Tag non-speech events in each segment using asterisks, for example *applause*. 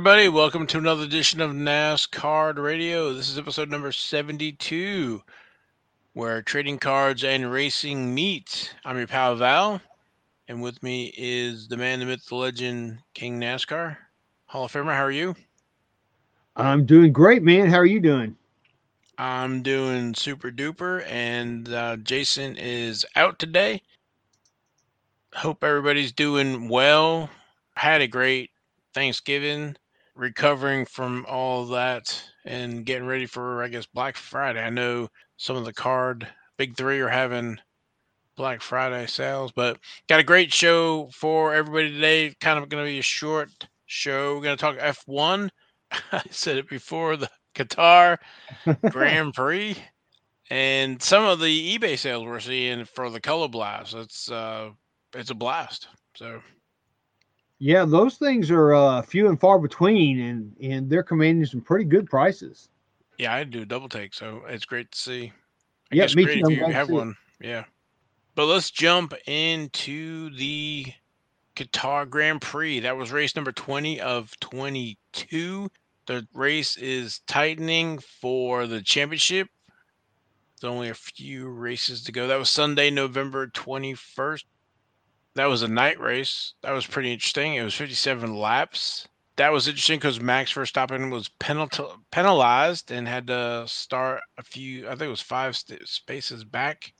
Everybody. Welcome to another edition of NASCAR Radio. This is episode number 72, where trading cards and racing meet. I'm your pal Val, and with me is the man, the myth, the legend, King NASCAR. Hall of Famer, how are you? I'm doing great, man. How are you doing? I'm doing super duper, and uh, Jason is out today. Hope everybody's doing well. Had a great Thanksgiving, recovering from all that, and getting ready for, I guess, Black Friday. I know some of the card big three are having Black Friday sales, but got a great show for everybody today. Kind of going to be a short show. We're going to talk F1. *laughs* I said it before the Qatar *laughs* Grand Prix and some of the eBay sales we're seeing for the color blast. It's uh, it's a blast. So yeah, those things are uh, few and far between, and and they're commanding some pretty good prices. Yeah, I do double take, so it's great to see. I yeah, guess me great too. if you I'm glad to have see it. one. Yeah, but let's jump into the Qatar Grand Prix. That was race number twenty of twenty-two. The race is tightening for the championship. There's only a few races to go. That was Sunday, November 21st. That was a night race. That was pretty interesting. It was 57 laps. That was interesting because Max first Verstappen was penal- penalized and had to start a few, I think it was five st- spaces back.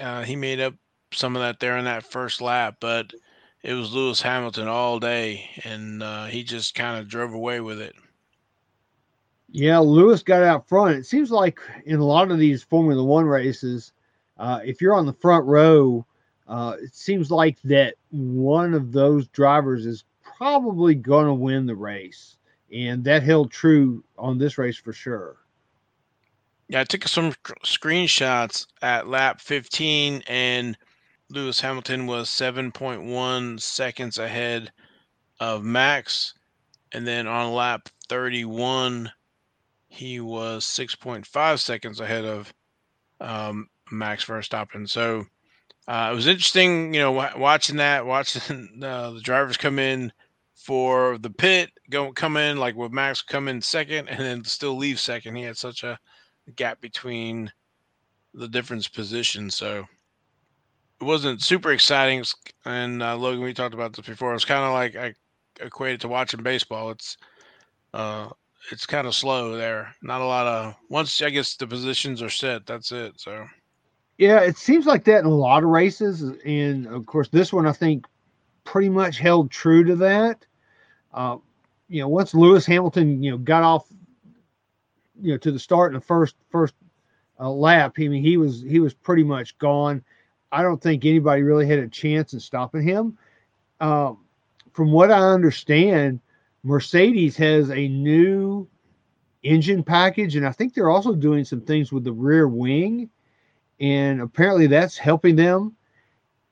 Uh, he made up some of that there in that first lap, but it was Lewis Hamilton all day, and uh, he just kind of drove away with it. Yeah, Lewis got out front. It seems like in a lot of these Formula One races, uh, if you're on the front row, uh, it seems like that one of those drivers is probably going to win the race, and that held true on this race for sure. Yeah, I took some screenshots at lap 15, and Lewis Hamilton was 7.1 seconds ahead of Max. And then on lap 31, he was 6.5 seconds ahead of um, Max Verstappen. So uh, it was interesting, you know, watching that, watching *laughs* uh, the drivers come in for the pit, go come in like with Max come in second, and then still leave second. He had such a gap between the difference positions. So it wasn't super exciting. And uh, Logan, we talked about this before. It's kind of like I equated to watching baseball. It's uh, it's kind of slow there. Not a lot of once I guess the positions are set. That's it. So Yeah, it seems like that in a lot of races, and of course, this one I think pretty much held true to that. Uh, you know, once Lewis Hamilton, you know, got off, you know, to the start in the first first uh, lap, I mean, he was he was pretty much gone. I don't think anybody really had a chance in stopping him. Um, from what I understand, Mercedes has a new engine package, and I think they're also doing some things with the rear wing and apparently that's helping them.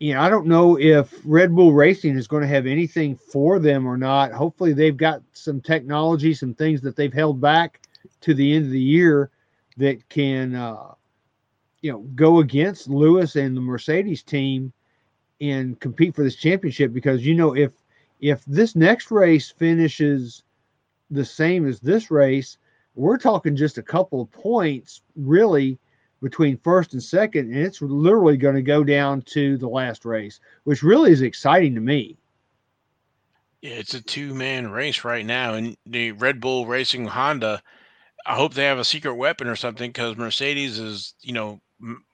You know, I don't know if Red Bull Racing is going to have anything for them or not. Hopefully, they've got some technology, some things that they've held back to the end of the year that can, uh, you know, go against Lewis and the Mercedes team and compete for this championship. Because you know, if if this next race finishes the same as this race, we're talking just a couple of points, really between first and second, and it's literally going to go down to the last race, which really is exciting to me. yeah, it's a two man race right now, and the Red Bull Racing Honda. I hope they have a secret weapon or something because Mercedes is, you know,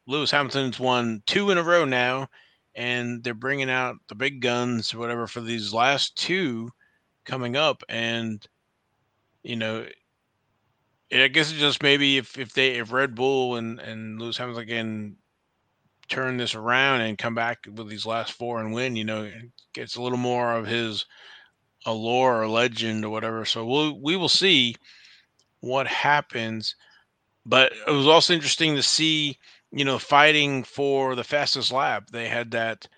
Lewis Hamilton's won two in a row now, and they're bringing out the big guns whatever for these last two coming up, and you know, I guess it's just maybe if if they if Red Bull and and Lewis Hamilton can turn this around and come back with these last four and win, you know, gets a little more of his allure or legend or whatever. So we'll we will see what happens. But it was also interesting to see, you know, fighting for the fastest lap. They had that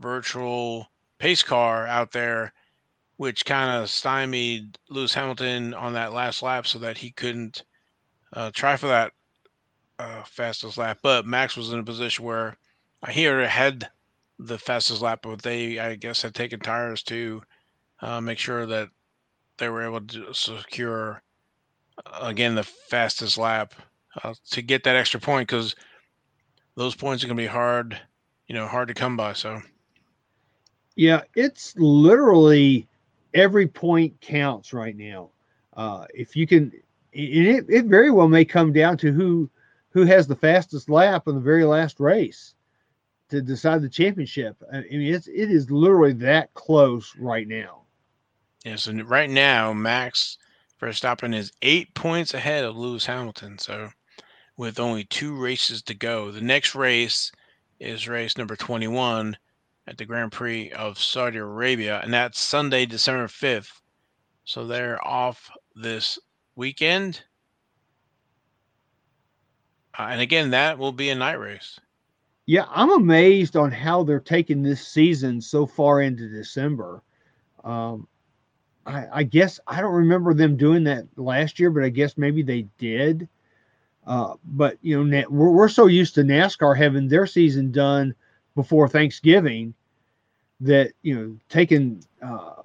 virtual pace car out there, which kind of stymied Lewis Hamilton on that last lap so that he couldn't uh, try for that uh, fastest lap. But Max was in a position where he already had the fastest lap, but they, I guess, had taken tires to uh, make sure that they were able to secure uh, again the fastest lap uh, to get that extra point because those points are going to be hard, you know, hard to come by. So, yeah, it's literally every point counts right now. Uh, if you can, it, it very well may come down to who who has the fastest lap in the very last race to decide the championship. I mean, it's it is literally that close right now. Yes, and right now Max Verstappen is eight points ahead of Lewis Hamilton. So, with only two races to go, the next race is race number twenty-one at the Grand Prix of Saudi Arabia, and that's Sunday, December fifth. So they're off this weekend. Uh, and again, that will be a night race. Yeah, I'm amazed on how they're taking this season so far into December. Um, I, I, guess I don't remember them doing that last year, but I guess maybe they did. Uh, but you know, we're, we're so used to NASCAR having their season done before Thanksgiving that you know taking uh,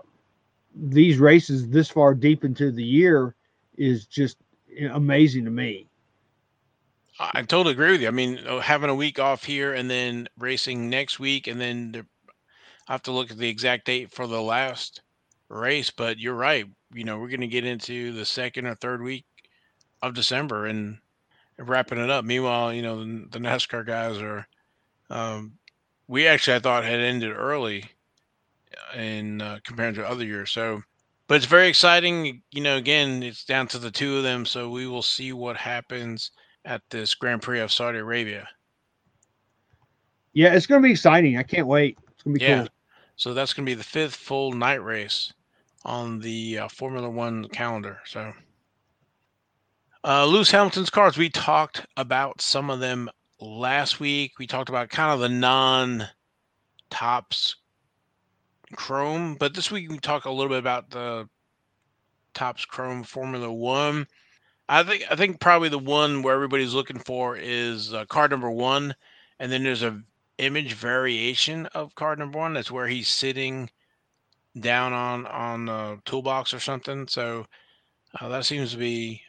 these races this far deep into the year is just amazing to me. I totally agree with you. I mean, uh, having a week off here and then racing next week, and then I have to look at the exact date for the last race. But you're right. You know, we're going to get into the second or third week of December and wrapping it up. Meanwhile, you know, the, the NASCAR guys are. Um, we actually, I thought, had ended early in uh, compared to other years. So, but it's very exciting. You know, again, it's down to the two of them. So we will see what happens at this Grand Prix of Saudi Arabia. Yeah, it's going to be exciting. I can't wait. It's going to be yeah. cool. So that's going to be the fifth full night race on the uh, Formula One calendar. So, uh, Lewis Hamilton's cars, we talked about some of them last week. We talked about kind of the non Topps Chrome, but this week we talk a little bit about the Topps Chrome Formula One. I think I think probably the one where everybody's looking for is uh, card number one, and then there's a image variation of card number one. That's where he's sitting down on on the toolbox or something. So uh, that seems to be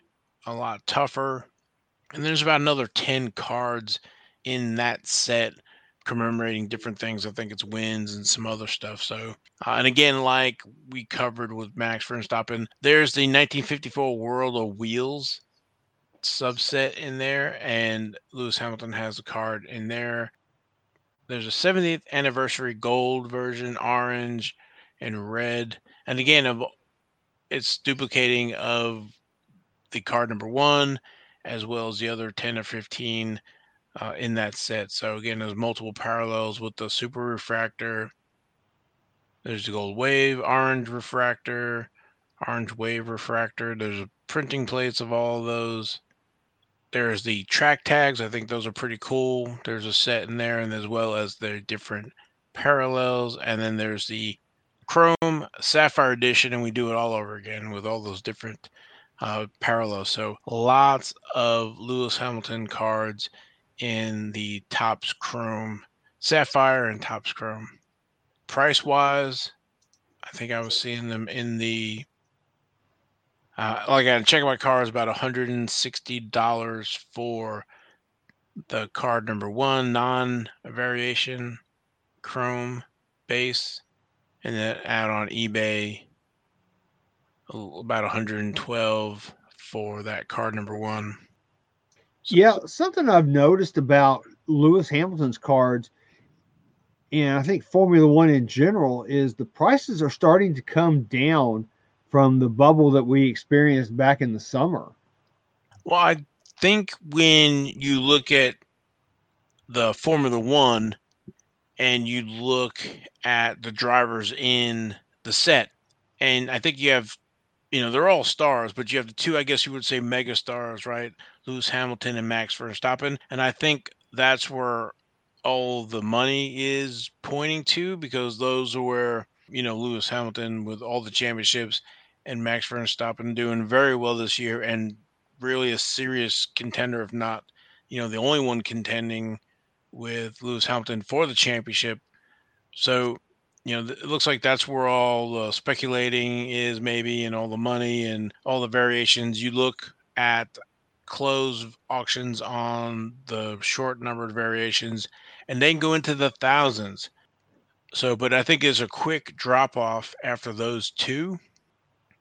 a lot tougher. And there's about another ten cards in that set commemorating different things. I think it's wins and some other stuff. So, uh, and again, like we covered with Max Verstappen, there's the 1954 World of Wheels subset in there, and Lewis Hamilton has a card in there. There's a 70th anniversary gold version, orange and red, and again, of it's duplicating of the card number one, as well as the other 10 or 15 uh, in that set. So again, there's multiple parallels with the super refractor. There's the gold wave, orange refractor, orange wave refractor. There's printing plates of all of those. There's the track tags. I think those are pretty cool. There's a set in there, and as well as the different parallels. And then there's the Chrome Sapphire Edition, and we do it all over again with all those different uh, parallels. So lots of Lewis Hamilton cards in the Topps Chrome Sapphire and Topps Chrome. Price wise, I think I was seeing them in the uh, like I check my cards about $160 for the card number one non variation chrome base and then add on ebay Oh, about 112 for that card number one yeah, something I've noticed about Lewis Hamilton's cards, and I think Formula One in general, is the prices are starting to come down from the bubble that we experienced back in the summer. Well, I think when you look at the Formula One and you look at the drivers in the set, and I think you have you know, they're all stars, but you have the two, I guess you would say mega stars, right? Lewis Hamilton and Max Verstappen. And I think that's where all the money is pointing to because those are where, you know, Lewis Hamilton with all the championships and Max Verstappen doing very well this year and really a serious contender, if not, you know, the only one contending with Lewis Hamilton for the championship. So you know, it looks like that's where all the speculating is, maybe, and all the money and all the variations. You look at close auctions on the short numbered variations and then go into the thousands. So, but I think there's a quick drop off after those two.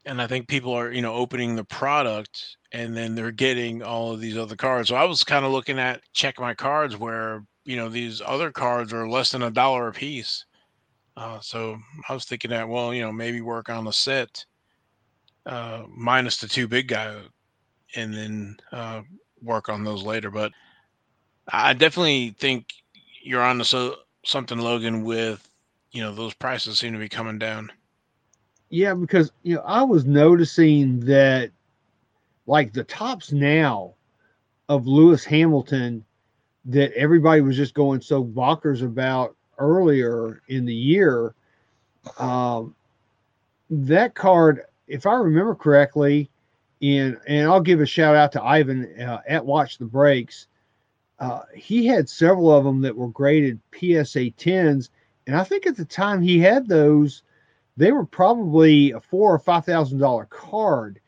And I think people are, you know, opening the product and then they're getting all of these other cards. So I was kind of looking at check my cards where, you know, these other cards are less than a dollar a piece. Uh, so I was thinking that, well, you know, maybe work on the set uh, minus the two big guy and then uh, work on those later. But I definitely think you're on to so, something, Logan, with you know those prices seem to be coming down. Yeah, because you know I was noticing that like the Topps Now of Lewis Hamilton that everybody was just going so bonkers about earlier in the year. Um, that card, if I remember correctly, and and I'll give a shout out to Ivan uh, at Watch the Breaks. Uh, he had several of them that were graded PSA 10s, and I think at the time he had those, they were probably a four or five thousand dollar card,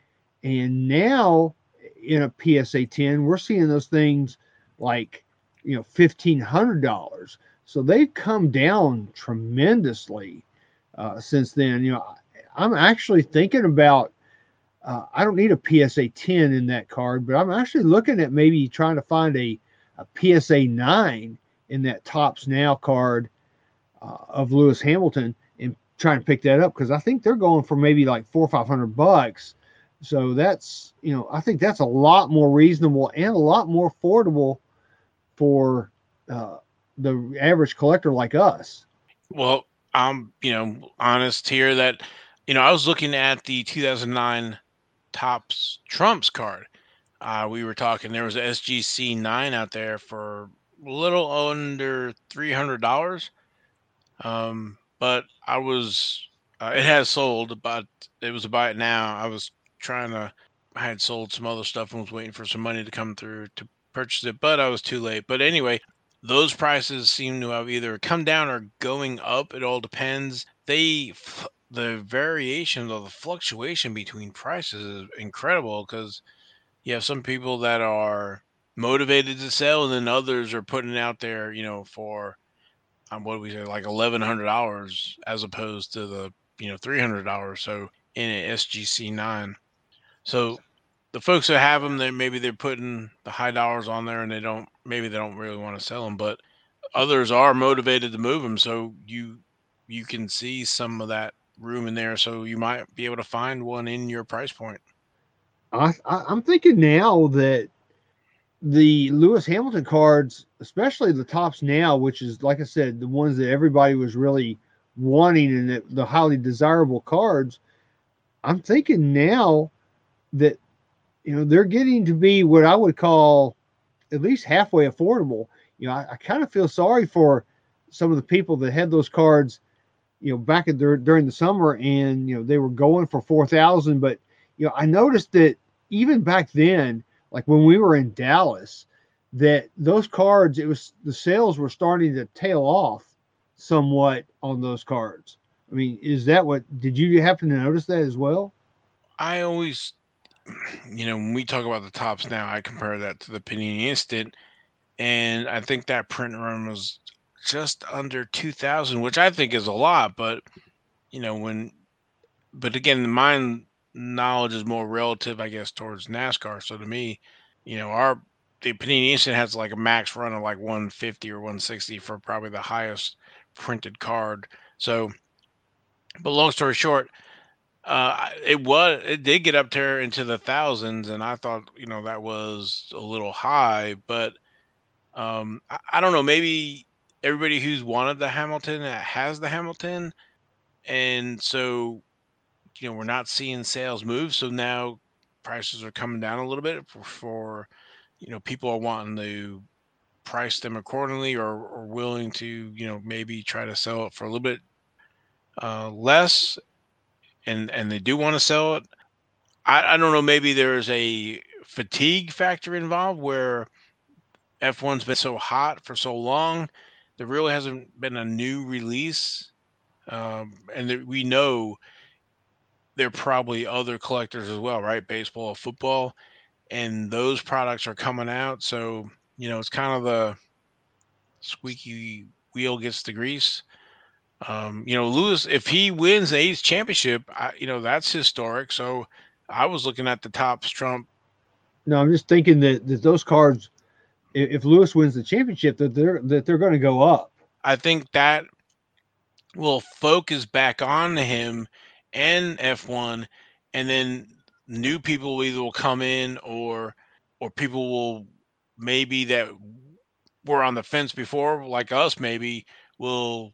and now in a PSA 10, we're seeing those things like you know fifteen hundred dollars. So they've come down tremendously uh, since then. You know, I'm actually thinking about uh, I don't need a PSA 10 in that card, but I'm actually looking at maybe trying to find a, a PSA 9 in that Topps Now card uh, of Lewis Hamilton and trying to pick that up because I think they're going for maybe like four or five hundred bucks. So that's you know I think that's a lot more reasonable and a lot more affordable for uh, the average collector like us. Well, I'm you know honest here that you know I was looking at the 2009 tops trumps card. Uh, we were talking there was a SGC nine out there for a little under three hundred dollars. Um, but I was uh, it has sold, but it was about now. I was trying to I had sold some other stuff and was waiting for some money to come through to purchase it, but I was too late. But anyway, those prices seem to have either come down or going up. It all depends. They the variation of the fluctuation between prices is incredible because you have some people that are motivated to sell and then others are putting out there you know for um, what do we say like eleven hundred dollars as opposed to the you know three hundred dollars so in an SGC nine. So the folks that have them, they maybe they're putting the high dollars on there and they don't maybe they don't really want to sell them, but others are motivated to move them. So you you can see some of that room in there, so you might be able to find one in your price point. I, I am thinking now that the Lewis Hamilton cards, especially the Topps Now, which is like I said, the ones that everybody was really wanting and the highly desirable cards. I'm thinking now that you know they're getting to be what I would call at least halfway affordable. You know, I, I kind of feel sorry for some of the people that had those cards you know, back at their, during the summer, and you know they were going for four thousand. But you know, I noticed that even back then, like when we were in Dallas, that those cards, it was the sales were starting to tail off somewhat on those cards. I mean, is that what? Did you happen to notice that as well? I always, you know, when we talk about the Topps Now, I compare that to the Panini Instant, and I think that print run was just under 2000 which i think is a lot but you know when but again my knowledge is more relative i guess towards nascar so to me you know our the panini instant has like a max run of like 150 or 160 for probably the highest printed card so but long story short uh it was it did get up there into the thousands and i thought you know that was a little high but um I, I don't know maybe everybody who's wanted the Hamilton that has the Hamilton, and so you know we're not seeing sales move. So now prices are coming down a little bit for, for you know people are wanting to price them accordingly or, or willing to you know maybe try to sell it for a little bit uh, less, and and they do want to sell it. I, I don't know. Maybe there's a fatigue factor involved where F1's been so hot for so long there really hasn't been a new release um, and we know there are probably other collectors as well, right? Baseball, football, and those products are coming out. So you know, it's kind of the squeaky wheel gets the grease. Um, you know, Lewis, if he wins the eighth championship, I, you know, that's historic. So I was looking at the tops Trump. No, I'm just thinking that, that those cards, if, if Lewis wins the championship, that they're that they're going to go up. I think that will focus back on him and F1, and then new people either will come in or or people will maybe that were on the fence before, like us, maybe will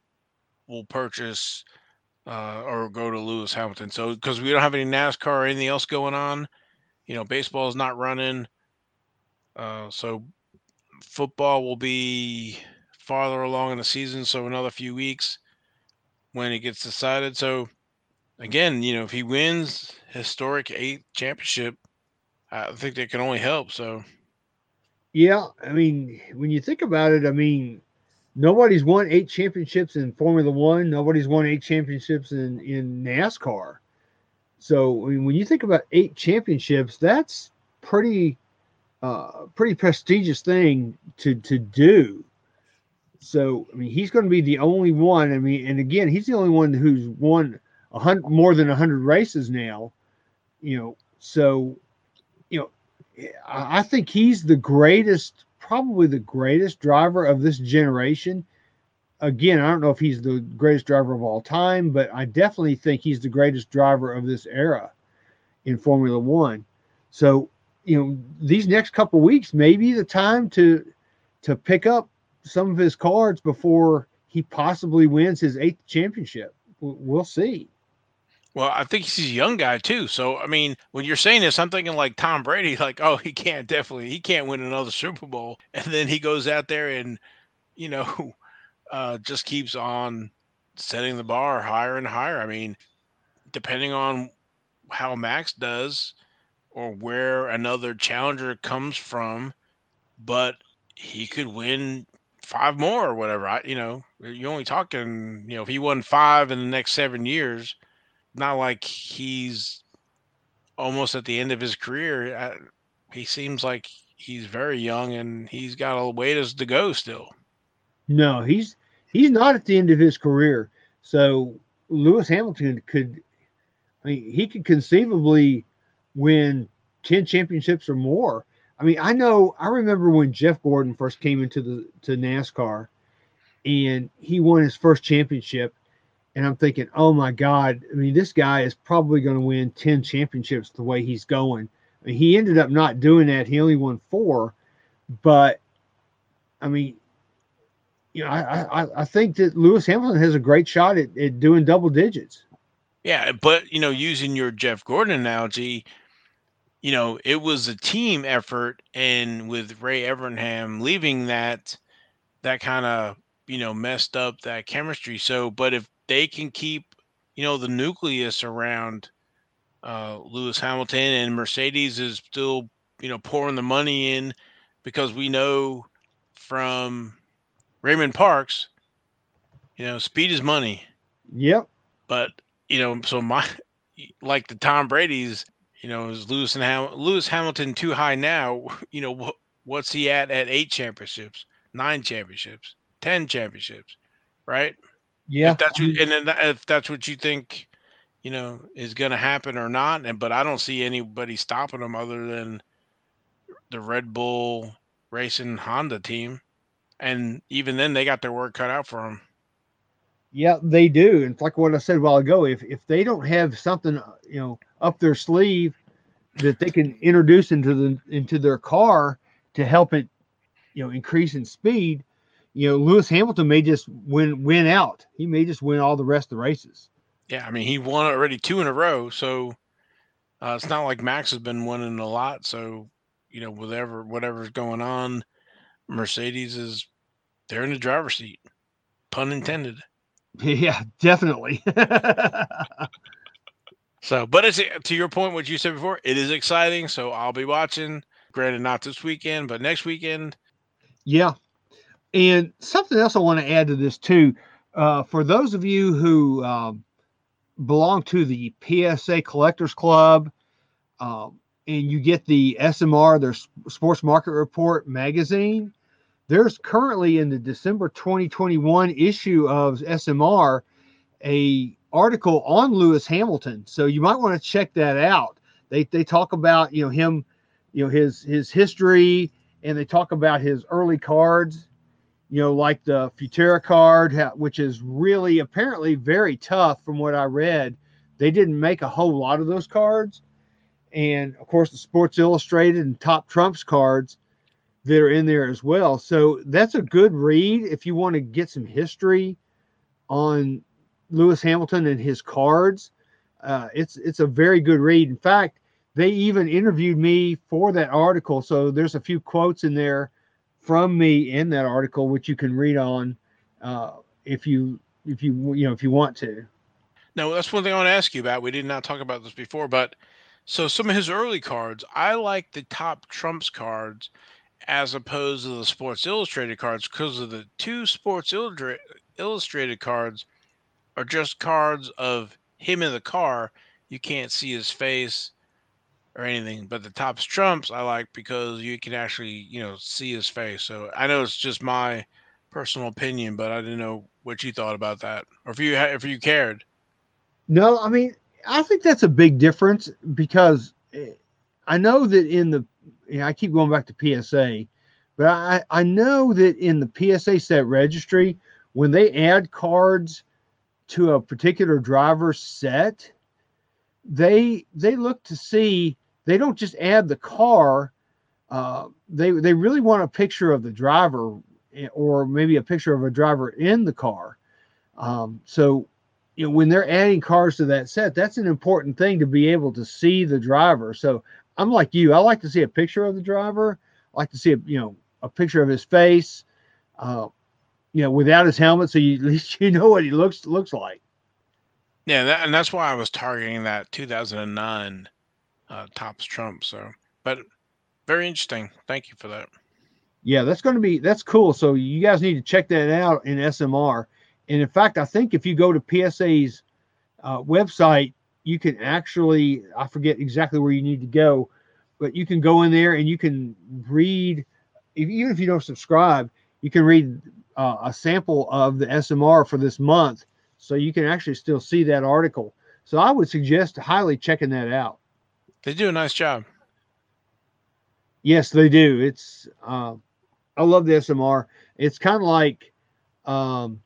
will purchase uh, or go to Lewis Hamilton. So because we don't have any NASCAR or anything else going on, you know, baseball is not running. Uh, so football will be farther along in the season, so another few weeks when it gets decided. So again, you know, if he wins historic eighth championship, I think that can only help. So yeah, I mean, when you think about it, I mean, nobody's won eight championships in Formula One. Nobody's won eight championships in in NASCAR. So I mean, when you think about eight championships, that's pretty uh, pretty prestigious thing to to do. So I mean, he's going to be the only one. I mean, and again, he's the only one who's won a hundred more than hundred races now. You know, so you know I think he's the greatest, probably the greatest driver of this generation. Again, I don't know if he's the greatest driver of all time, but I definitely think he's the greatest driver of this era in Formula One. So, you know, these next couple weeks may be the time to to pick up some of his cards before he possibly wins his eighth championship. We'll see. Well, I think he's a young guy too. So I mean, when you're saying this, I'm thinking like Tom Brady, *laughs* like, oh, he can't definitely he can't win another Super Bowl. *laughs* And then he goes out there and, you know, *laughs* uh, just keeps on setting the bar higher and higher. I mean, depending on how Max does or where another challenger comes from, but he could win five more or whatever. I, you know, you're only talking, you know, if he won five in the next seven years not like he's almost at the end of his career. Uh, he seems like he's very young and he's got a ways to go still. No, he's he's not at the end of his career. So Lewis Hamilton could, I mean, he could conceivably win ten championships or more. I mean, I know I remember when Jeff Gordon first came into the to NASCAR, and he won his first championship, and I'm thinking, oh my God, I mean, this guy is probably going to win 10 championships the way he's going. I mean, he ended up not doing that. He only won four, but I mean, you know, I, I, I think that Lewis Hamilton has a great shot at, at doing double digits. Yeah, but you know, using your Jeff Gordon analogy, you know, it was a team effort, and with Ray Evernham leaving that, that kind of you know messed up that chemistry. So, but if they can keep, you know, the nucleus around uh, Lewis Hamilton and Mercedes is still, you know, pouring the money in because we know from Raymond Parks, you know, speed is money. Yep. But you know, so my *laughs* like the Tom Brady's, you know, is Lewis and Ham- Lewis Hamilton too high now? *laughs* You know, what what's he at at eight championships, nine championships, ten championships, right? Yeah, if that's what, and then if that's what you think, you know, is going to happen or not. And but I don't see anybody stopping them other than the Red Bull Racing Honda team, and even then they got their work cut out for them. Yeah, they do. And it's like what I said a while ago. If if they don't have something, uh, you know, up their sleeve that they can introduce into the into their car to help it, you know, increase in speed, you know, Lewis Hamilton may just win win out. He may just win all the rest of the races. Yeah, I mean, he won already two in a row, so uh, it's not like Max has been winning a lot. So, you know, whatever whatever's going on, Mercedes is they're in the driver's seat, pun intended. *laughs* Yeah, definitely. *laughs* so, but it's to your point, what you said before, it is exciting. So I'll be watching. Granted, not this weekend, but next weekend. Yeah, and something else I want to add to this too. uh, for those of you who um, belong to the PSA Collectors Club, um, and you get the SMR, their Sports Market Report magazine, there's currently in the December 2021 issue of SMR a article on Lewis Hamilton. So you might want to check that out. They they talk about you know him, you know his his history, and they talk about his early cards. You know, like the Futera card, which is really apparently very tough from what I read. They didn't make a whole lot of those cards, and of course the Sports Illustrated and Top Trumps cards that are in there as well. So that's a good read if you want to get some history on Lewis Hamilton and his cards. Uh, it's it's a very good read. In fact, they even interviewed me for that article, so there's a few quotes in there from me in that article, which you can read on uh, if you if you you know if you want to. Now that's one thing I want to ask you about. We did not talk about this before, but so some of his early cards, I like the top trumps cards as opposed to the Sports Illustrated cards because of the two Sports Illustrated cards are just cards of him in the car. You can't see his face or anything. But the tops Trumps I like because you can actually, you know, see his face. So I know it's just my personal opinion, but I didn't know what you thought about that, or if you if you cared. No, I mean I think that's a big difference because eh, I know that in the you know, I keep going back to PSA, but I I know that in the PSA set registry when they add cards to a particular driver's set, they they look to see they don't just add the car. Uh, they they really want a picture of the driver eh, or maybe a picture of a driver in the car. Um, so you know when they're adding cars to that set, that's an important thing to be able to see the driver. So I'm like you, I like to see a picture of the driver. I like to see a you know a picture of his face. Uh, you know, without his helmet, so you, *laughs* at least you know what he looks looks like. Yeah, that, and that's why I was targeting that 2009 uh, Topps Trump. So, but very interesting. Thank you for that. Yeah, that's going to be that's cool. So you guys need to check that out in SMR. And in fact, I think if you go to PSA's uh, website, you can actually I forget exactly where you need to go, but you can go in there and you can read. If, even if you don't subscribe, you can read uh, a sample of the SMR for this month, so you can actually still see that article. So I would suggest highly checking that out. They do a nice job. Yes, they do. It's uh, I love the SMR. It's kind of like um,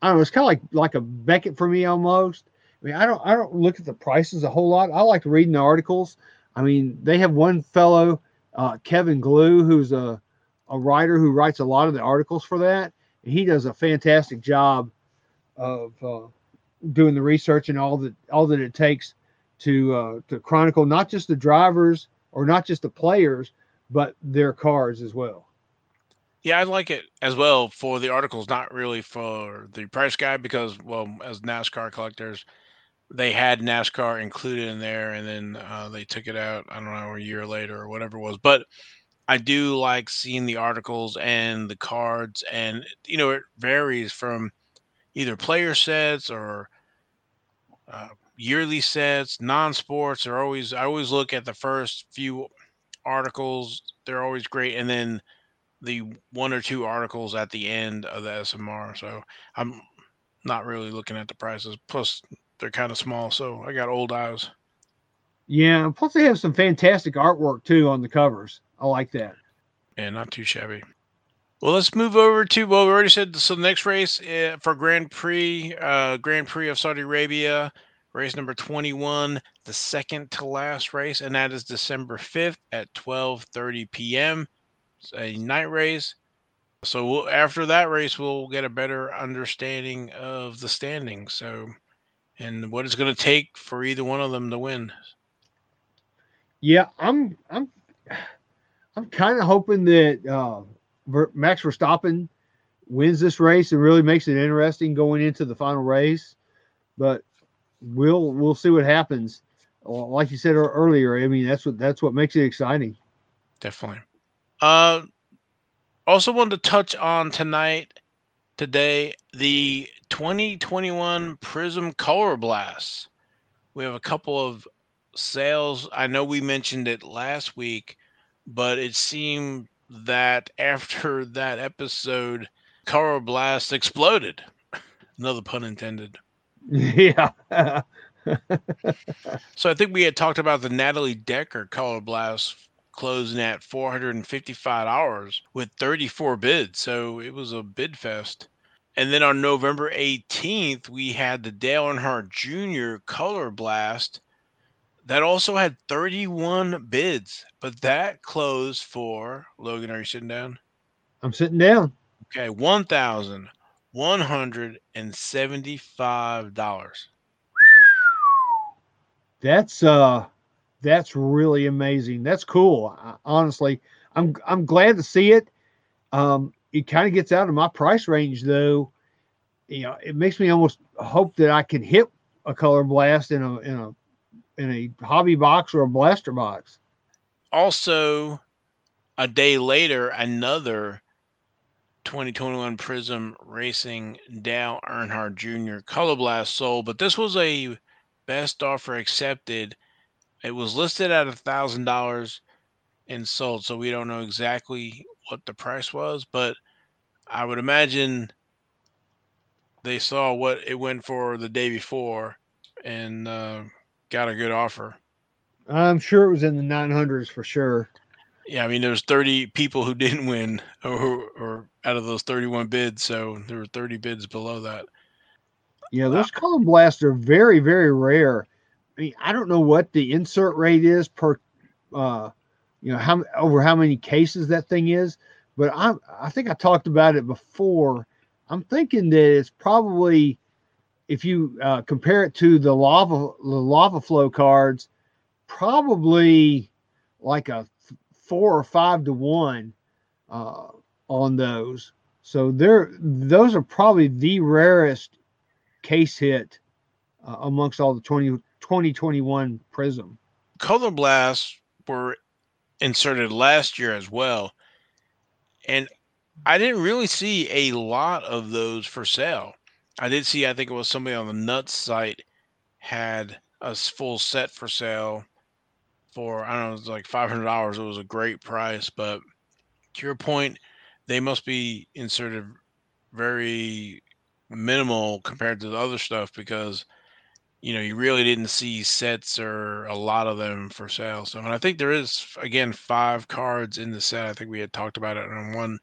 I don't know. It's kind of like like a Beckett for me almost. I mean, I don't I don't look at the prices a whole lot. I like reading the articles. I mean, they have one fellow, uh, Kevin Glew, who's a a writer who writes a lot of the articles for that. And he does a fantastic job of uh, doing the research and all that all that it takes to uh, to chronicle not just the drivers or not just the players, but their cars as well. Yeah, I like it as well for the articles, not really for the price guide because, well, as NASCAR collectors, they had NASCAR included in there, and then uh, they took it out. I don't know a year later or whatever it was, but I do like seeing the articles and the cards, and you know it varies from either player sets or uh, yearly sets. Non-sports are always I always look at the first few articles; they're always great, and then the one or two articles at the end of the SMR. So I'm not really looking at the prices. Plus, they're kind of small, so I got old eyes. Yeah, plus they have some fantastic artwork too on the covers. I like that. Yeah, not too shabby. Well, let's move over to well, we already said so. The next race uh, for Grand Prix, uh, Grand Prix of Saudi Arabia, race number twenty-one, the second to last race, and that is December fifth at twelve thirty p.m. It's a night race. So we'll, after that race, we'll get a better understanding of the standings. So, and what it's going to take for either one of them to win. Yeah, I'm I'm I'm kind of hoping that uh, Max Verstappen wins this race and really makes it interesting going into the final race. But we'll we'll see what happens. Like you said earlier, I mean that's what that's what makes it exciting. Definitely. Uh, also wanted to touch on tonight today the 2021 Prism Color Blast. We have a couple of sales. I know we mentioned it last week, but it seemed that after that episode, Color Blast exploded. *laughs* Another pun intended. *laughs* Yeah. So I think we had talked about the Natalie Decker Color Blast closing at 455 hours with 34 bids. So it was a bid fest. And then on November 18th, we had the Dale Earnhardt Jr. Color Blast that also had 31 bids, but that closed for Logan. Are you sitting down? I'm sitting down. Okay, one thousand one hundred and seventy-five dollars. That's uh that's really amazing. That's cool. I- Honestly, I'm I'm glad to see it. Um it kind of gets out of my price range though. You know, it makes me almost hope that I can hit a color blast in a in a in a hobby box or a blaster box. Also, a day later, another 2021 Prism Racing Dale Earnhardt Jr. Color Blast sold, but this was a best offer accepted. It was listed at a thousand dollars and sold, so we don't know exactly what the price was, but I would imagine they saw what it went for the day before and uh, got a good offer. I'm sure it was in the 900s for sure. Yeah, I mean, there's 30 people who didn't win, or, or out of those 31 bids, so there were 30 bids below that. Yeah, those color blasts are very, very rare. I mean, I don't know what the insert rate is per, uh, you know, how over how many cases that thing is, but I I think I talked about it before. I'm thinking that it's probably, if you uh, compare it to the lava the lava flow cards, probably like a four or five to one uh, on those. So they're those are probably the rarest case hit uh, amongst all the 20, 2021 Prism. Color blasts were inserted last year as well, and I didn't really see a lot of those for sale. I did see, I think it was somebody on the Nuts site had a full set for sale for I don't know, it was like five hundred dollars. It was a great price, but to your point, they must be inserted very minimal compared to the other stuff because you know you really didn't see sets or a lot of them for sale. So, and I think there is again five cards in the set. I think we had talked about it on one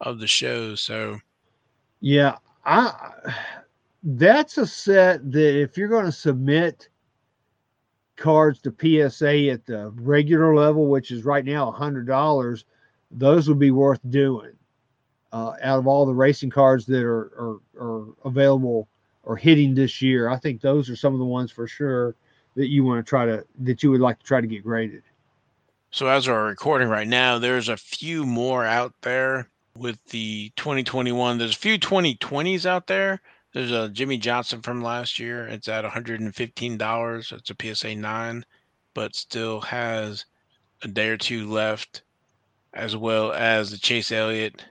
of the shows. So, Yeah, I that's a set that if you're going to submit cards to PSA at the regular level, which is right now a hundred dollars, those would be worth doing. Uh, out of all the racing cards that are, are are available or hitting this year, I think those are some of the ones for sure that you want to try to that you would like to try to get graded. so as we're recording right now, there's a few more out there with the 2021. There's a few 2020s out there. There's a Jimmie Johnson from last year. It's at $115. It's a PSA 9, but still has a day or two left, as well as the Chase Elliott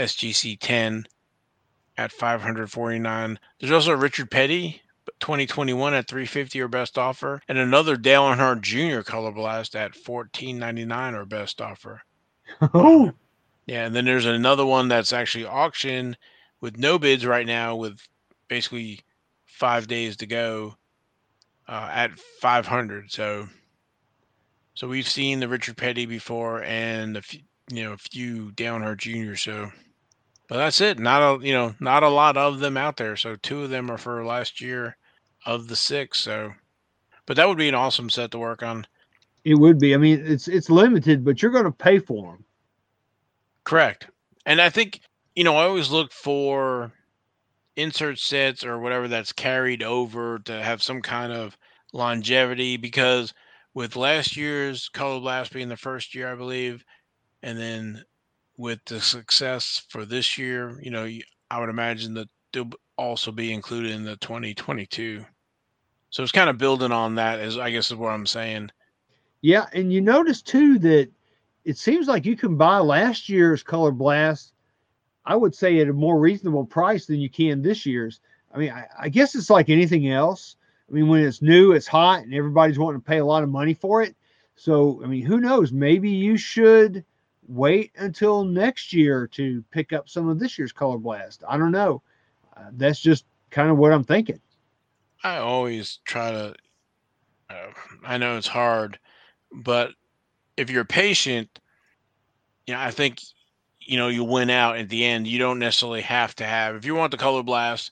SGC 10 at 549. There's also a Richard Petty 2021 at 350 or best offer, and another Dale Earnhardt Jr. Color Blast at 14.99 or best offer. Oh, Yeah, and then there's another one that's actually auction with no bids right now, with basically five days to go uh, at 500. So, so we've seen the Richard Petty before, and a few, you know, a few Downer Junior. So, but that's it. Not a you know, not a lot of them out there. So two of them are for last year of the six. So, but that would be an awesome set to work on. it would be. I mean, it's it's limited, but you're going to pay for them. Correct. And I think, you know, I always look for insert sets or whatever that's carried over to have some kind of longevity because with last year's Color Blast being the first year, I believe, and then with the success for this year, you know, I would imagine that they'll also be included in the 2022. So it's kind of building on that, is I guess is what I'm saying. Yeah, and you notice too that it seems like you can buy last year's Color Blast. I would say at a more reasonable price than you can this year's. I mean, I, I guess it's like anything else. I mean, when it's new, it's hot, and everybody's wanting to pay a lot of money for it. So, I mean, who knows? Maybe you should wait until next year to pick up some of this year's Color Blast. I don't know. Uh, that's just kind of what I'm thinking. I always try to. Uh, I know it's hard, but if you're patient, you know, I think you know you win out at the end. You don't necessarily have to have. If you want the Color Blast,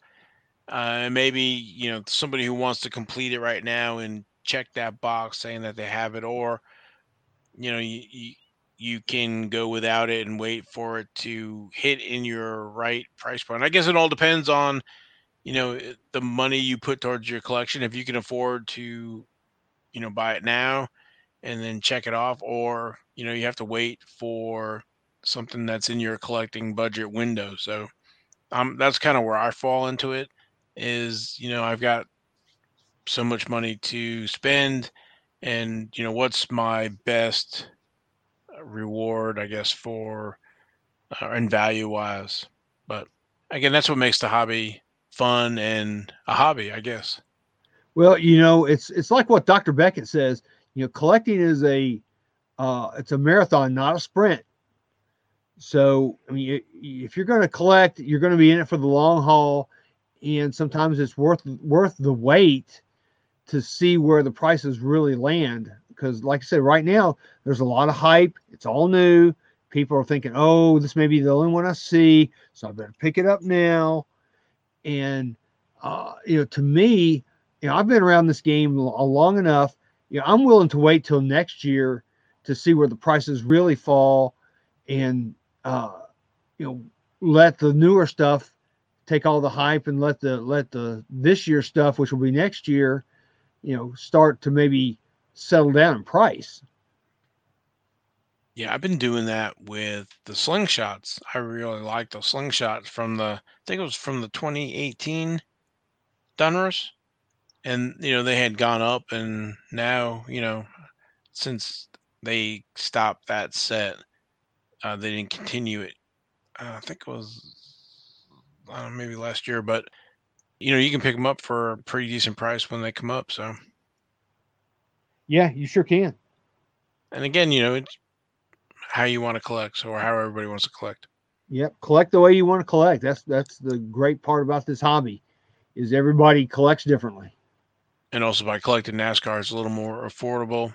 uh, maybe you know somebody who wants to complete it right now and check that box saying that they have it, or you know you, you you can go without it and wait for it to hit in your right price point. I guess it all depends on, you know, the money you put towards your collection. If you can afford to, you know, buy it now and then check it off, or, you know, you have to wait for something that's in your collecting budget window. So um, that's kind of where I fall into it is, you know, I've got so much money to spend and, you know, what's my best reward, I guess, for uh, and value wise. But again, that's what makes the hobby fun and a hobby, I guess. Well, you know, it's it's like what Dr. Beckett says. You know, collecting is a uh, it's a marathon, not a sprint. So, I mean, if you're going to collect, you're going to be in it for the long haul, and sometimes it's worth worth the wait to see where the prices really land because, like I said, right now there's a lot of hype. It's all new. People are thinking, "Oh, this may be the only one I see, so I better pick it up now." And uh, you know, to me, you know, I've been around this game long enough. You know, I'm willing to wait till next year to see where the prices really fall, and uh, you know, let the newer stuff take all the hype and let the let the this year stuff, which will be next year, you know, start to maybe settle down in price. Yeah, I've been doing that with the slingshots. I really like those slingshots from the, I think it was from the 2018 Donruss. And, you know, they had gone up, and now, you know, since they stopped that set, uh, they didn't continue it. Uh, I think it was, know, maybe last year, but, you know, you can pick them up for a pretty decent price when they come up. So, yeah, you sure can. And again, you know, it's how you want to collect, or how everybody wants to collect. Yep, collect the way you want to collect. That's that's the great part about this hobby, is everybody collects differently. And also by collecting NASCAR, it's a little more affordable.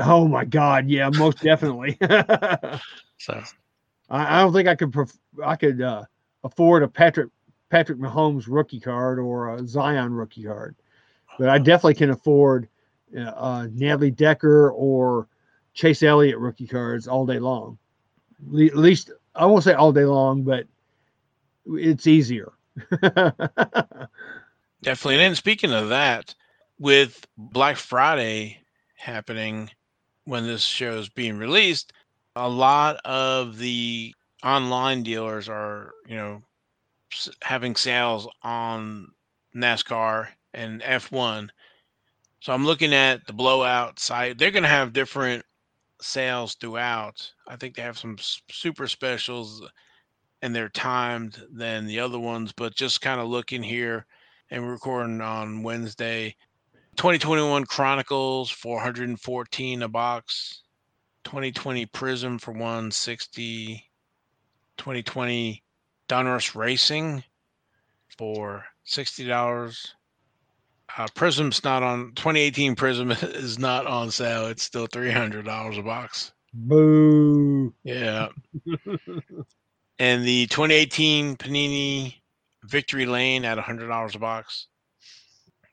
Oh my God, yeah, most definitely. *laughs* so, I, I, don't think I could pref- I could uh, afford a Patrick Patrick Mahomes rookie card or a Zion rookie card, but I definitely can afford uh, Natalie Decker or Chase Elliott rookie cards all day long. Le- at least I won't say all day long, but it's easier. *laughs* Definitely. And then speaking of that, with Black Friday happening when this show is being released, a lot of the online dealers are, you know, having sales on NASCAR and F1 so I'm looking at the blowout site. They're going to have different sales throughout. I think they have some super specials and they're timed than the other ones, but just kind of looking here and recording on Wednesday. 2021 Chronicles 414 a box. 2020 Prism for 160. 2020 Donruss Racing for $60. Uh, Prism's not on 2018 Prism *laughs* is not on sale. It's still three hundred dollars a box. Boo. Yeah. *laughs* and the 2018 Panini Victory Lane at hundred dollars a box.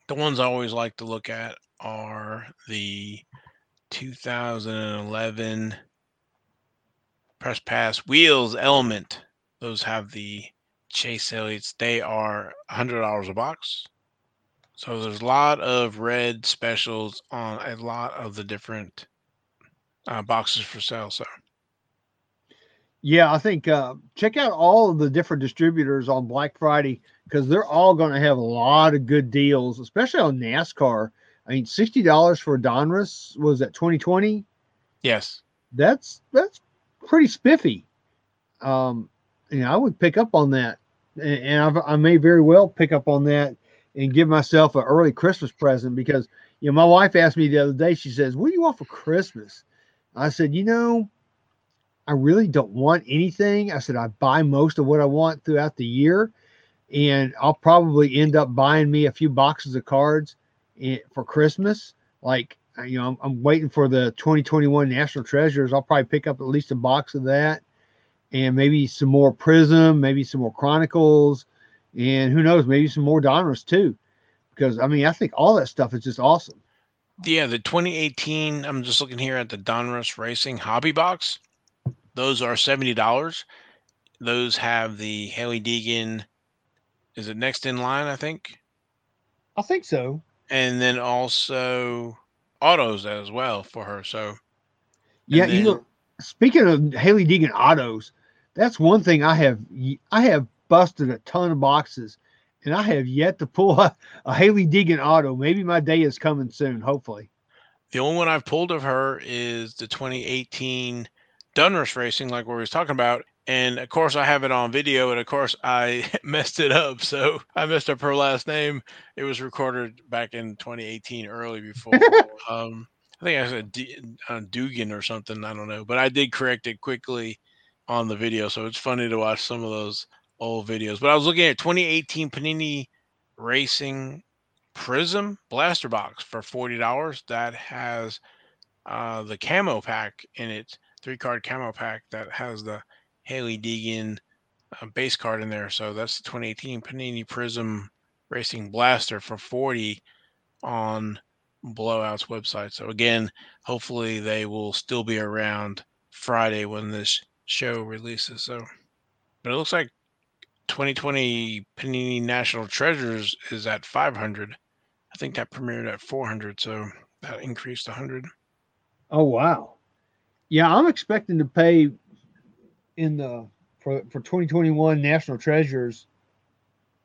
The ones I always like to look at are the 2011 Press Pass Wheels Element. Those have the Chase Elliott's. They are hundred dollars a box. So there's a lot of red specials on a lot of the different uh, boxes for sale. So yeah, I think uh, check out all of the different distributors on Black Friday because they're all going to have a lot of good deals, especially on NASCAR. I mean, sixty dollars for a Donruss was that 2020. Yes, that's that's pretty spiffy. Um, you know, I would pick up on that, and, and I've, I may very well pick up on that and give myself an early Christmas present because you know my wife asked me the other day. She says, "What do you want for Christmas?" I said, "You know, I really don't want anything." I said, "I buy most of what I want throughout the year, and I'll probably end up buying me a few boxes of cards eh, for Christmas. Like you know, I'm, I'm waiting for the 2021 National Treasures. I'll probably pick up at least a box of that." and maybe some more Prism, maybe some more Chronicles, and who knows, maybe some more Donruss too. Because I mean, I think all that stuff is just awesome. Yeah, the 2018. I'm just looking here at the Donruss Racing Hobby Box. Those are seventy dollars. Those have the Hailie Deegan. Is it next in line? I think. I think so. And then also autos as well for her. So. Yeah, then, you know, speaking of Hailie Deegan autos, that's one thing I have. I have busted a ton of boxes, and I have yet to pull *laughs* a, a Hailie Deegan auto. Maybe my day is coming soon. Hopefully. The only one I've pulled of her is the 2018 Donruss Racing, like we was talking about. And of course, I have it on video, and of course, I *laughs* messed it up. So I messed up her last name. It was recorded back in 2018, early *laughs* before. um, I think I said D- uh, Dugan or something. I don't know, but I did correct it quickly on the video, so it's funny to watch some of those old videos. But I was looking at 2018 Panini Racing Prism Blaster Box for forty dollars. That has uh, the camo pack in it, three card camo pack that has the Hailie Deegan uh, base card in there. So that's the 2018 Panini Prism Racing Blaster for 40 on Blowout's website. So again, hopefully they will still be around Friday when this show releases. So, but it looks like 2020 Panini National Treasures is at 500. I think that premiered at 400, so that increased 100. Oh wow! Yeah, I'm expecting to pay in the for for 2021 National Treasures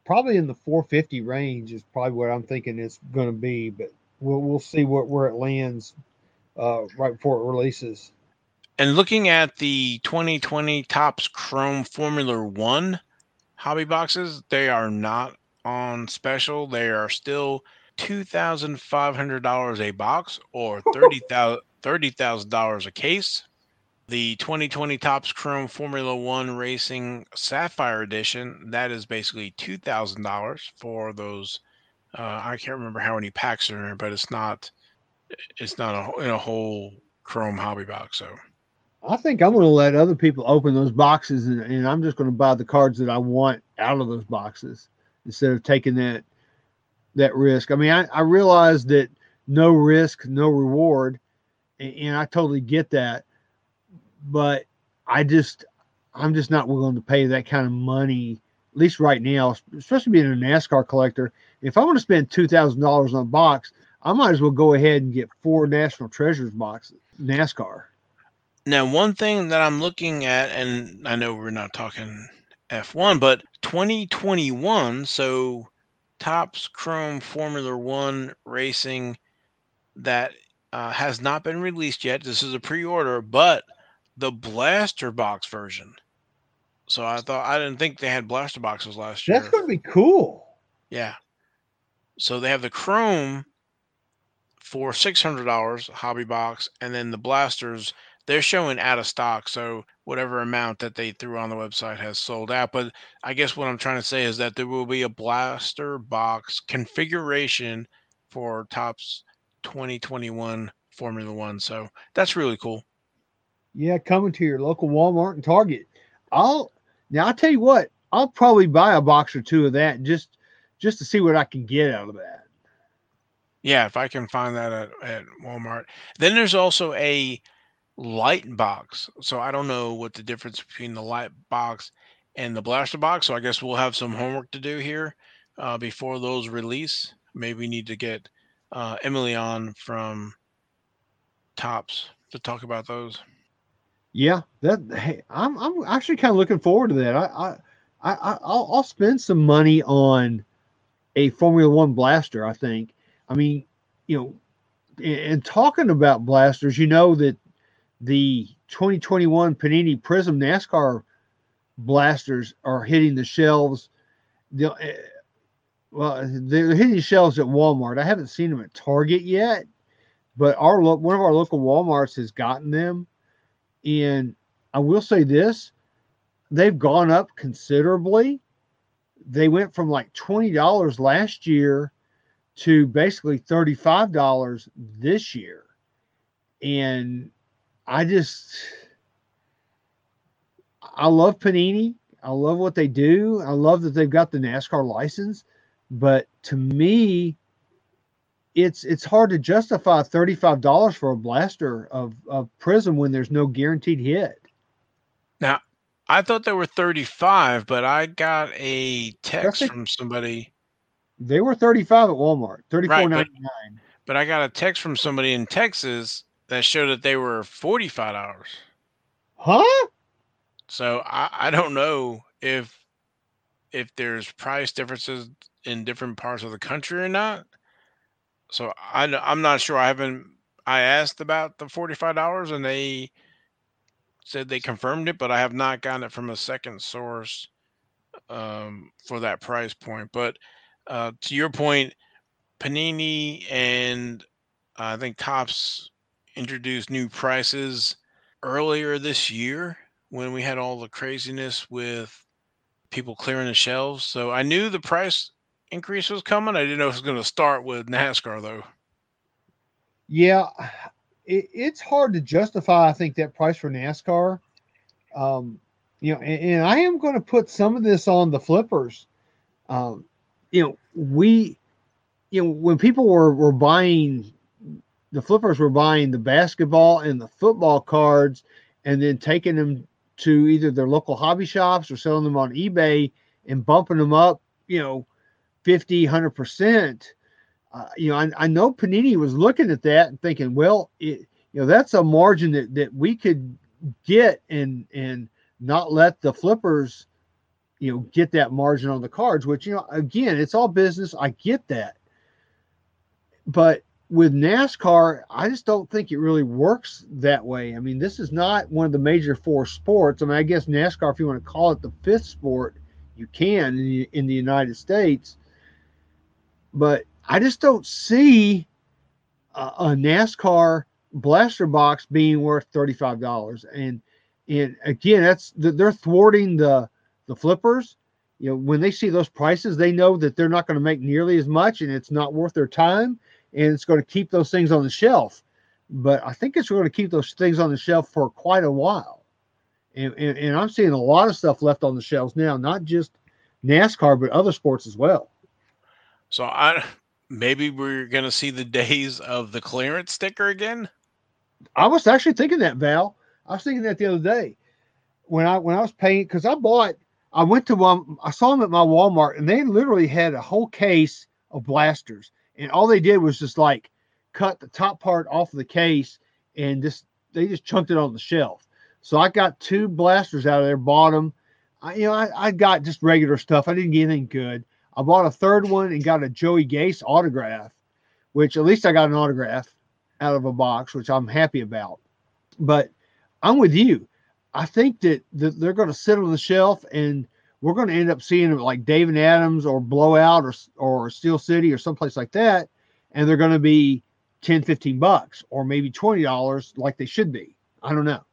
probably in the 450 range is probably what I'm thinking it's going to be, but we'll we'll see what where it lands uh, right before it releases. And looking at the 2020 Topps Chrome Formula One hobby boxes, they are not on special. They are still two thousand five hundred dollars a box or *laughs* thirty thousand thirty thousand dollars a case. The 2020 Topps Chrome Formula One Racing Sapphire Edition that is basically two thousand dollars for those. Uh, I can't remember how many packs are in there, but it's not. It's not a in a whole Chrome hobby box. So I think I'm going to let other people open those boxes, and, and I'm just going to buy the cards that I want out of those boxes instead of taking that that risk. I mean, I, I realize that no risk, no reward, and, and I totally get that, but I just I'm just not willing to pay that kind of money, at least right now, especially being a NASCAR collector. If I want to spend two thousand dollars on a box, I might as well go ahead and get four National Treasures boxes, NASCAR. Now, one thing that I'm looking at, and I know we're not talking F1, but 2021, so Topps Chrome Formula One racing that uh, has not been released yet. This is a pre order, but the blaster box version. So I thought, I didn't think they had blaster boxes last year. That's going to be cool. Yeah. So they have the Chrome for $600 hobby box, and then the blasters they're showing out of stock. So whatever amount that they threw on the website has sold out. But I guess what I'm trying to say is that there will be a blaster box configuration for Topps 2021 Formula One. So that's really cool. Yeah, coming to your local Walmart and Target. I'll now I'll tell you what, I'll probably buy a box or two of that just just to see what I can get out of that. Yeah, if I can find that at, at Walmart. Then there's also a light box. So I don't know what the difference between the light box and the blaster box. So I guess we'll have some homework to do here uh, before those release. Maybe we need to get uh, Emily on from Topps to talk about those. Yeah, that hey, I'm I'm actually kind of looking forward to that. I I, I I'll, I'll spend some money on a Formula One blaster. I think. I mean, you know, and talking about blasters, you know that the 2021 Panini Prism NASCAR blasters are hitting the shelves. The, eh, well, they're hitting the shelves at Walmart. I haven't seen them at Target yet, but our one of our local WalMarts has gotten them, and I will say this: they've gone up considerably. They went from like twenty dollars last year to basically thirty five dollars this year, and I just I love Panini. I love what they do. I love that they've got the NASCAR license, but to me, it's it's hard to justify $35 for a blaster of, of prism when there's no guaranteed hit. Now, I thought they were 35, but I got a text from somebody. They were 35 at Walmart, 34.99. Right, but, but I got a text from somebody in Texas that showed that they were $45. Huh? So I, I don't know if if there's price differences in different parts of the country or not. So I I'm not sure. I haven't. I asked about the forty five dollars and they said they confirmed it, but I have not gotten it from a second source um, for that price point. But uh, to your point, Panini and uh, I think Topps introduced new prices earlier this year when we had all the craziness with people clearing the shelves. So I knew the price increase was coming. I didn't know it was going to start with NASCAR though. Yeah, it, it's hard to justify. I think that price for NASCAR. Um, you know, and, and I am going to put some of this on the flippers. Um, you know, we, you know, when people were were buying, the flippers were buying the basketball and the football cards, and then taking them to either their local hobby shops or selling them on eBay and bumping them up, you know, 50, 100%. Uh, you know, I, I, know Panini was looking at that and thinking, well, it, you know, that's a margin that, that we could get and, and not let the flippers, you know, get that margin on the cards, which, you know, again, it's all business. I get that. But with NASCAR, I just don't think it really works that way. I mean, this is not one of the major four sports. I mean, I guess NASCAR, if you want to call it the fifth sport, you can in the, in the United States. But I just don't see a, a NASCAR blaster box being worth thirty-five dollars. And and again, that's they're thwarting the the flippers. You know, when they see those prices, they know that they're not going to make nearly as much, and it's not worth their time and it's going to keep those things on the shelf. But I think it's going to keep those things on the shelf for quite a while. And, and, and I'm seeing a lot of stuff left on the shelves now, not just NASCAR, but other sports as well. So I maybe we're going to see the days of the clearance sticker again. I was actually thinking that, Val. I was thinking that the other day when I when I was paying because I bought. I went to one. I saw them at my Walmart, and they literally had a whole case of blasters and all they did was just like cut the top part off of the case and just they just chunked it on the shelf. So I got two blasters out of there, bought them. I, you know, I, I got just regular stuff. I didn't get anything good. I bought a third one and got a Joey Gase autograph, which at least I got an autograph out of a box, which I'm happy about. But I'm with you. I think that, that they're going to sit on the shelf and we're going to end up seeing like Dave & Adam's or Blowout or or Steel City or someplace like that, and they're going to be 10, 15 bucks or maybe twenty dollars like they should be. I don't know.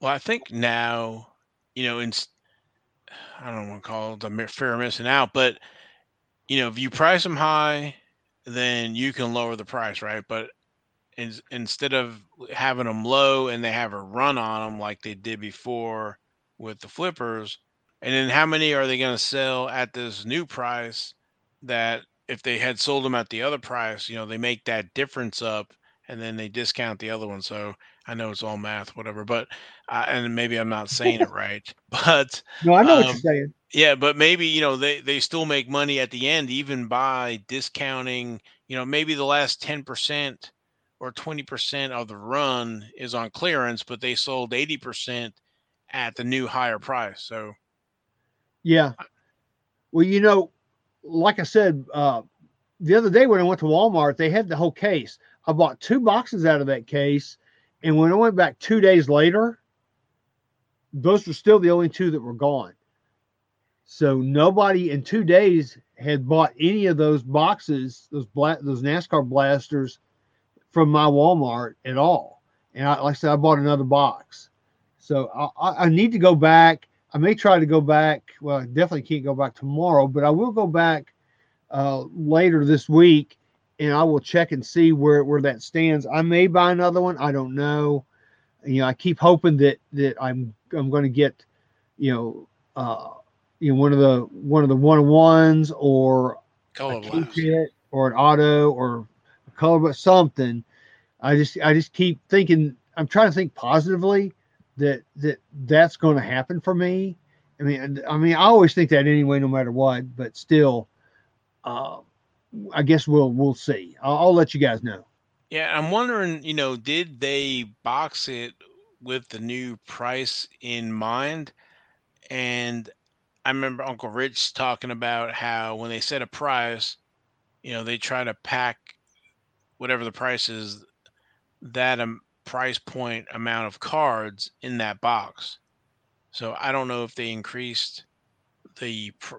Well, I think now, you know, in I don't want to call it the of missing out, but you know, if you price them high, then you can lower the price, right? But in, instead of having them low and they have a run on them like they did before with the flippers, and then how many are they going to sell at this new price that if they had sold them at the other price, you know, they make that difference up and then they discount the other one. So I know it's all math, whatever, but uh, and maybe I'm not saying it *laughs* right, *laughs* but no, I know um, what you're um, saying. Yeah, but maybe you know they they still make money at the end, even by discounting. You know, maybe the last ten percent or twenty percent of the run is on clearance, but they sold eighty percent at the new higher price. So yeah. Well, you know, like I said, uh, the other day when I went to Walmart, they had the whole case. I bought two boxes out of that case. And when I went back two days later, those were still the only two that were gone. So nobody in two days had bought any of those boxes, those black, those NASCAR blasters from my Walmart at all. And I, like I said, I bought another box. So I, I need to go back. I may try to go back. Well, I definitely can't go back tomorrow, but I will go back uh, later this week and I will check and see where, where that stands. I may buy another one. I don't know. You know, I keep hoping that that I'm I'm going to get, you know, uh, you know, one of the one of the one ones or Color a kit or an auto or a color, but something. I just I just keep thinking. I'm trying to think positively that that that's going to happen for me. I mean, I mean, I always think that anyway, no matter what. But still, uh, I guess we'll we'll see. I'll, I'll let you guys know. Yeah, I'm wondering, you know, did they box it with the new price in mind? And I remember Uncle Rich talking about how when they set a price, you know, they try to pack whatever the price is, that um, price point amount of cards in that box. So I don't know if they increased the pr-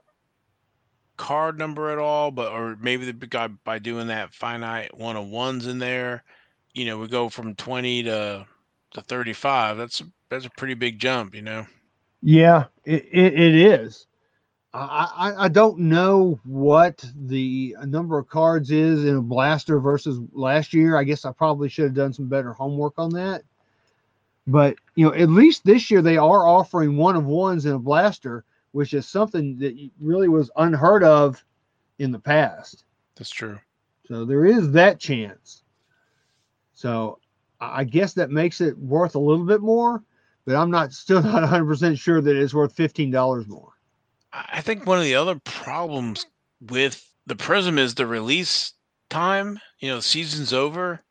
card number at all, but or maybe the guy by doing that finite one of ones in there, you know, we go from twenty to to thirty five. That's that's a pretty big jump, you know. Yeah, it, it, it is. I, I, don't know what the number of cards is in a blaster versus last year. I guess I probably should have done some better homework on that. But you know, at least this year they are offering one of ones in a blaster, which is something that really was unheard of in the past. That's true. So there is that chance. So I guess that makes it worth a little bit more, but I'm not still not 100% sure that it's worth $15 more. I think one of the other problems with the Prism is the release time. You know, the season's over.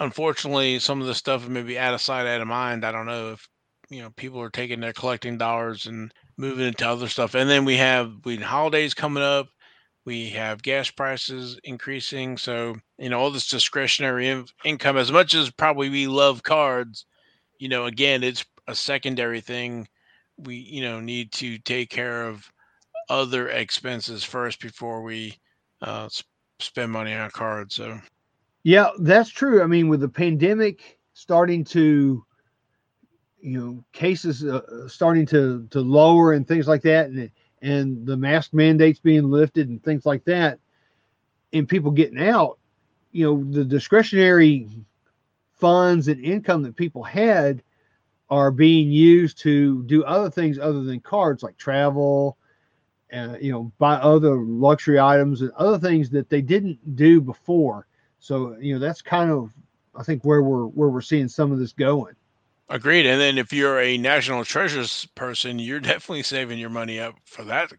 Unfortunately, some of the stuff may be out of sight, out of mind. I don't know if you know people are taking their collecting dollars and moving into other stuff. And then we have we holidays coming up. We have gas prices increasing. So you know all this discretionary in- income. As much as probably we love cards, you know, again, it's a secondary thing. We you know need to take care of other expenses first before we uh, spend money on cards. So, yeah, that's true. I mean, with the pandemic starting to, you know, cases uh, uh, starting to to lower and things like that, and and the mask mandates being lifted and things like that, and people getting out, you know, the discretionary funds and income that people had are being used to do other things other than cards like travel uh, you know, buy other luxury items and other things that they didn't do before. So, you know, that's kind of, I think, where we're where we're seeing some of this going. Agreed. And then if you're a national treasures person, you're *laughs* definitely saving your money up for that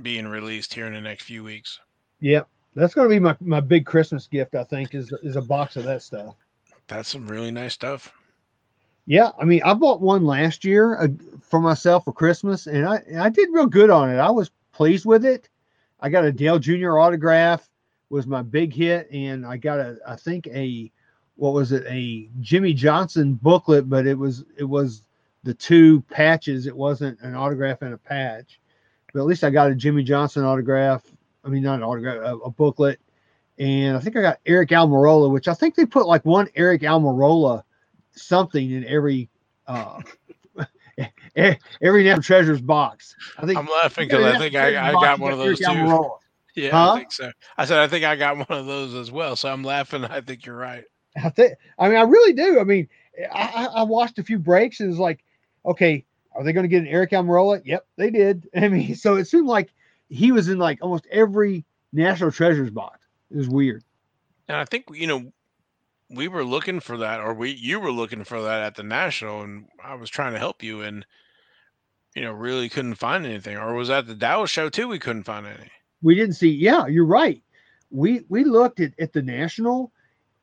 being released here in the next few weeks. Yep. That's going to be my, my big Christmas gift, I think, is is a box of that stuff. That's some really nice stuff. Yeah, I mean, I bought one last year uh, for myself for Christmas, and I I did real good on it. I was pleased with it. I got a Dale Jr. autograph was my big hit, and I got a I think a what was it a Jimmie Johnson booklet, but it was it was the two patches. It wasn't an autograph and a patch, but at least I got a Jimmie Johnson autograph. I mean, not an autograph, a, a booklet, and I think I got Eric Almirola, which I think they put like one Eric Almirola something in every uh, Eh, every National Treasures box. I think I'm laughing because I think I, I got one of those too. *laughs* Yeah, huh? I think so. I said I think I got one of those as well. So I'm laughing. I think you're right. I think. I mean, I really do. I mean, I, I watched a few breaks and it's like, okay, are they going to get an Eric Almirola? Yep, they did. *laughs* I mean, so it seemed like he was in like almost every National Treasures box. It was weird. And I think you know we were looking for that, or we you were looking for that at the national, and I was trying to help you, and you know really couldn't find anything. Or was that the Dallas show too? We couldn't find any. We didn't see. Yeah, you're right. We we looked at at the national,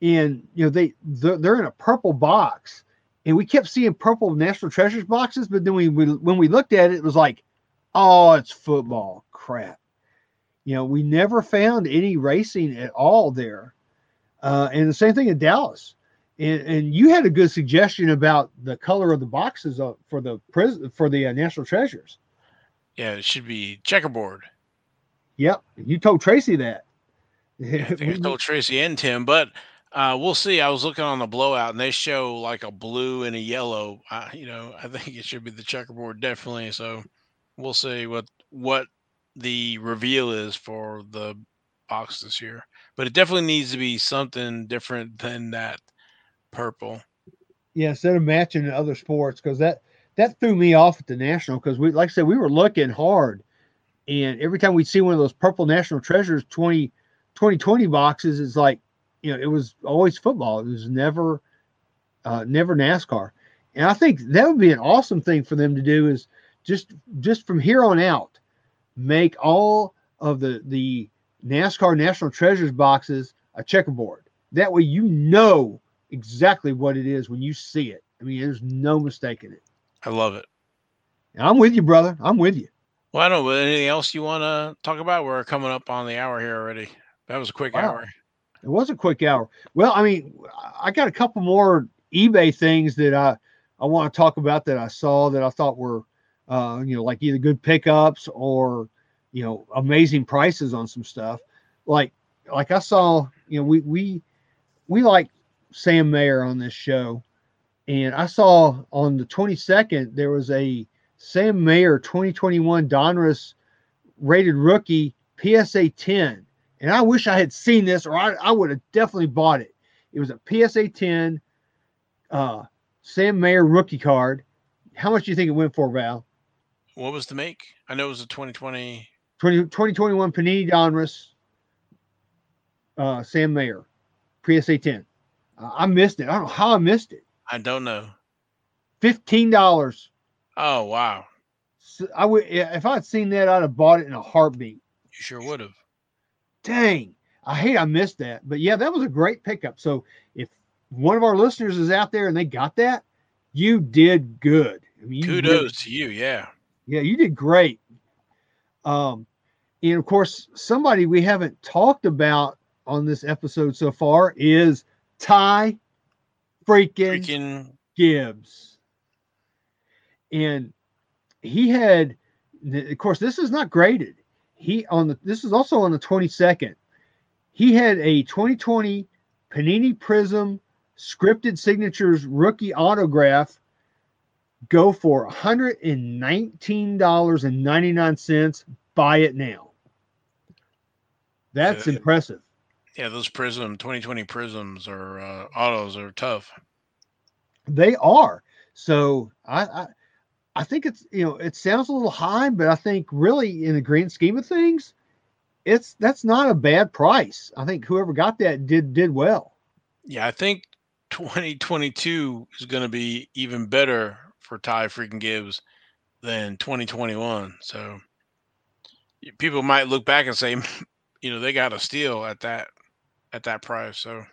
and you know they they're, they're in a purple box, and we kept seeing purple national treasures boxes, but then we, we when we looked at it, it was like, oh, it's football crap. You know, we never found any racing at all there uh, and the same thing in Dallas. And, and you had a good suggestion about the color of the boxes for the Prism for the uh, national treasures. Yeah, it should be checkerboard. Yep, you told Tracy that. Yeah, I think I *laughs* told Tracy and Tim, but uh, we'll see. I was looking on the blowout, and they show like a blue and a yellow. Uh, you know, I think it should be the checkerboard definitely. So we'll see what what the reveal is for the box this year. But it definitely needs to be something different than that purple. Yeah, instead of matching the other sports, because that that threw me off at the national. Because we, like I said, we were looking hard, and every time we'd see one of those purple national treasures 20, 2020 boxes, it's like, you know, it was always football. It was never, uh, never NASCAR. And I think that would be an awesome thing for them to do is just just from here on out, make all of the the NASCAR National Treasures boxes a checkerboard. That way you know exactly what it is when you see it. I mean, there's no mistaking it. I love it. I'm with you, brother. I'm with you. Well, I don't know. Anything else you want to talk about? We're coming up on the hour here already. That was a quick wow. hour. It was a quick hour. Well, I mean, I got a couple more eBay things that I I want to talk about that I saw that I thought were, uh, you know, like either good pickups or, you know, amazing prices on some stuff. Like like I saw, you know, we we we like Sam Mayer on this show, and I saw on the 22nd there was a Sam Mayer 2021 Donruss rated rookie PSA 10. And I wish I had seen this or I, I would have definitely bought it. It was a PSA 10 uh, Sam Mayer rookie card. How much do you think it went for, Val? What was the make? I know it was a 2020. 20, 2021 Panini Donruss uh, Sam Mayer PSA 10. Uh, I missed it. I don't know how I missed it. I don't know. Fifteen dollars. Oh wow! So I would if I'd seen that, I'd have bought it in a heartbeat. You sure would have. Dang, I hate I missed that, but yeah, that was a great pickup. So if one of our listeners is out there and they got that, you did good. I mean, kudos to you. Yeah, yeah, you did great. Um, and of course, somebody we haven't talked about on this episode so far is Ty freaking, freaking Gibbs. And he had, of course, this is not graded. He on the this is also on the 22nd. He had a 2020 Panini Prism scripted signatures rookie autograph go for $119.99. Buy it now. That's impressive. Yeah, those Prism 2020 Prisms or uh, autos are tough. They are. So I, I I think it's you know it sounds a little high, but I think really in the grand scheme of things, it's that's not a bad price. I think whoever got that did did well. Yeah, I think 2022 is going to be even better for Ty freaking Gibbs than 2021. So people might look back and say, *laughs* you know, they got a steal at that at that price. So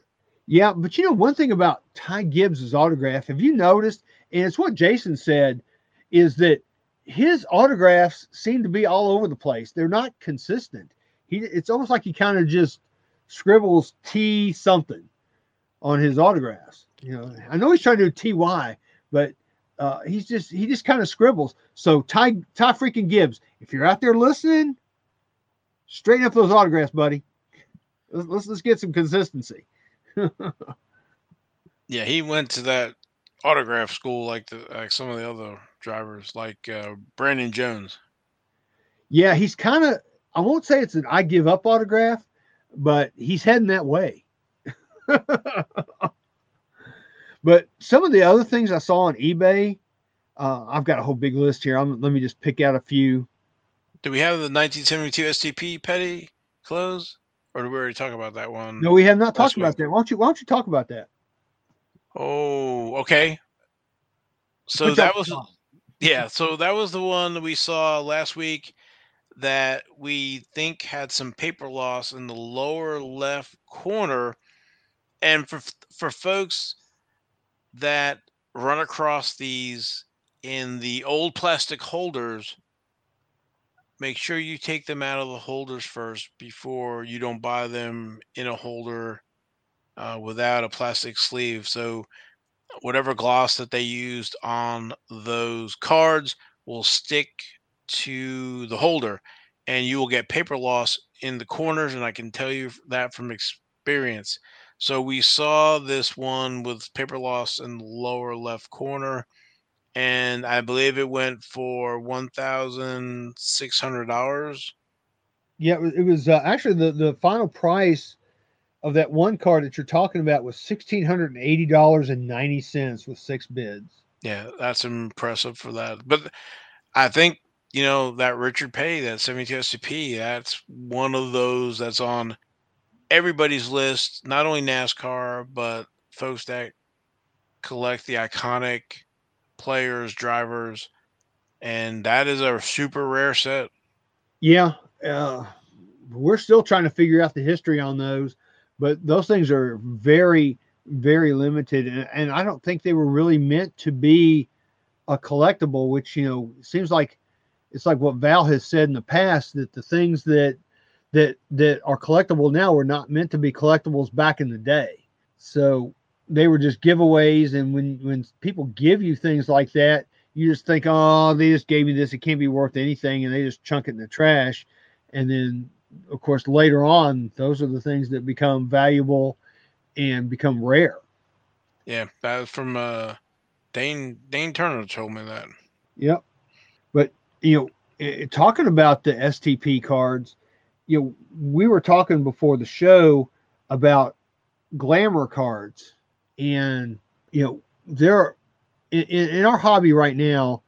yeah, but you know one thing about Ty Gibbs's autograph, have you noticed? And it's what Jason said, is that his autographs seem to be all over the place. They're not consistent. He it's almost like he kind of just scribbles T something on his autographs. You know, I know he's trying to do TY, but uh, he's just he just kind of scribbles. So Ty Ty freaking Gibbs, if you're out there listening, straighten up those autographs, buddy. Let's let's, let's get some consistency. *laughs* yeah, he went to that autograph school like the like some of the other drivers, like uh, Brandon Jones. Yeah, he's kind of. I won't say it's an I give up autograph, but he's heading that way. *laughs* but some of the other things I saw on eBay, uh, I've got a whole big list here. I'm, let me just pick out a few. Do we have the 1972 STP Petty clothes? Or did we already talk about that one? No, we have not talked about that. Why don't you why don't you talk about that? Oh, okay. So that was yeah, so that was the one that we saw last week that we think had some paper loss in the lower left corner. And for for folks that run across these in the old plastic holders, make sure you take them out of the holders first before you don't buy them in a holder uh, without a plastic sleeve. So whatever gloss that they used on those cards will stick to the holder, and you will get paper loss in the corners. And I can tell you that from experience. So we saw this one with paper loss in the lower left corner, and I believe it went for one thousand six hundred dollars. Yeah, it was, uh, actually the the final price of that one card that you're talking about was sixteen hundred and eighty dollars and ninety cents with six bids. Yeah, that's impressive for that. But I think you know that Richard Petty, that 72 STP, that's one of those that's on everybody's list. Not only NASCAR, but folks that collect the iconic players, drivers, and that is a super rare set. Yeah, uh, we're still trying to figure out the history on those, but those things are very, very limited, and, and I don't think they were really meant to be a collectible. Which you know seems like it's like what Val has said in the past that the things that that that are collectible now were not meant to be collectibles back in the day. So they were just giveaways, and when when people give you things like that, you just think, oh, they just gave me this; it can't be worth anything, and they just chunk it in the trash. And then of course later on those are the things that become valuable and become rare. Yeah that was from uh dane dane turner told me that. Yep. But you know it, talking about the stp cards you know we were talking before the show about glamour cards and you know there in, in our hobby right now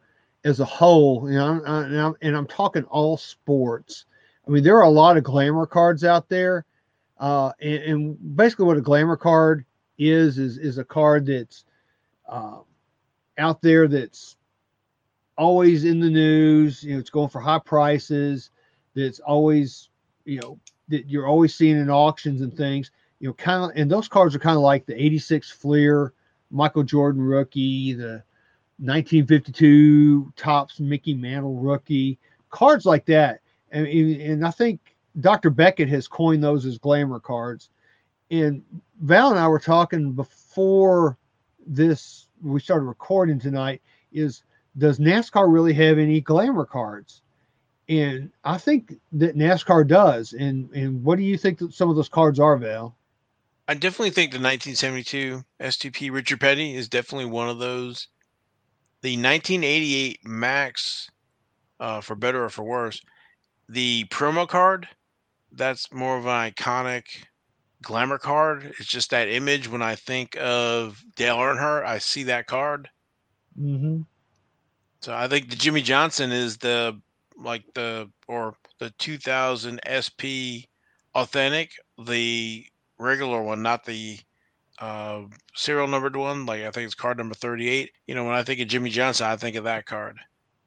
as a whole you know and I'm, and I'm talking all sports I mean, there are a lot of glamour cards out there. Uh, and, and, basically, what a glamour card is is is a card that's uh, out there that's always in the news. You know, it's going for high prices. That's always you know that you're always seeing in auctions and things. You know, kind of, and those cards are kind of like the '86 Fleer, Michael Jordan rookie, the 1952 Topps Mickey Mantle rookie, cards like that and, and I think Dr. Beckett has coined those as glamour cards. And Val and I were talking before this we started recording tonight is does NASCAR really have any glamour cards? And I think that NASCAR does. And and what do you think that some of those cards are, Val? I definitely think the 1972 STP Richard Petty is definitely one of those. The 1988 Maxx, uh, for better or for worse, the promo card, that's more of an iconic glamour card. It's just that image. When I think of Dale Earnhardt, I see that card. Mm-hmm. So I think the Jimmie Johnson is the like the or the 2000 SP authentic, the regular one, not the uh, serial numbered one. Like I think it's card number 38. You know, when I think of Jimmie Johnson, I think of that card.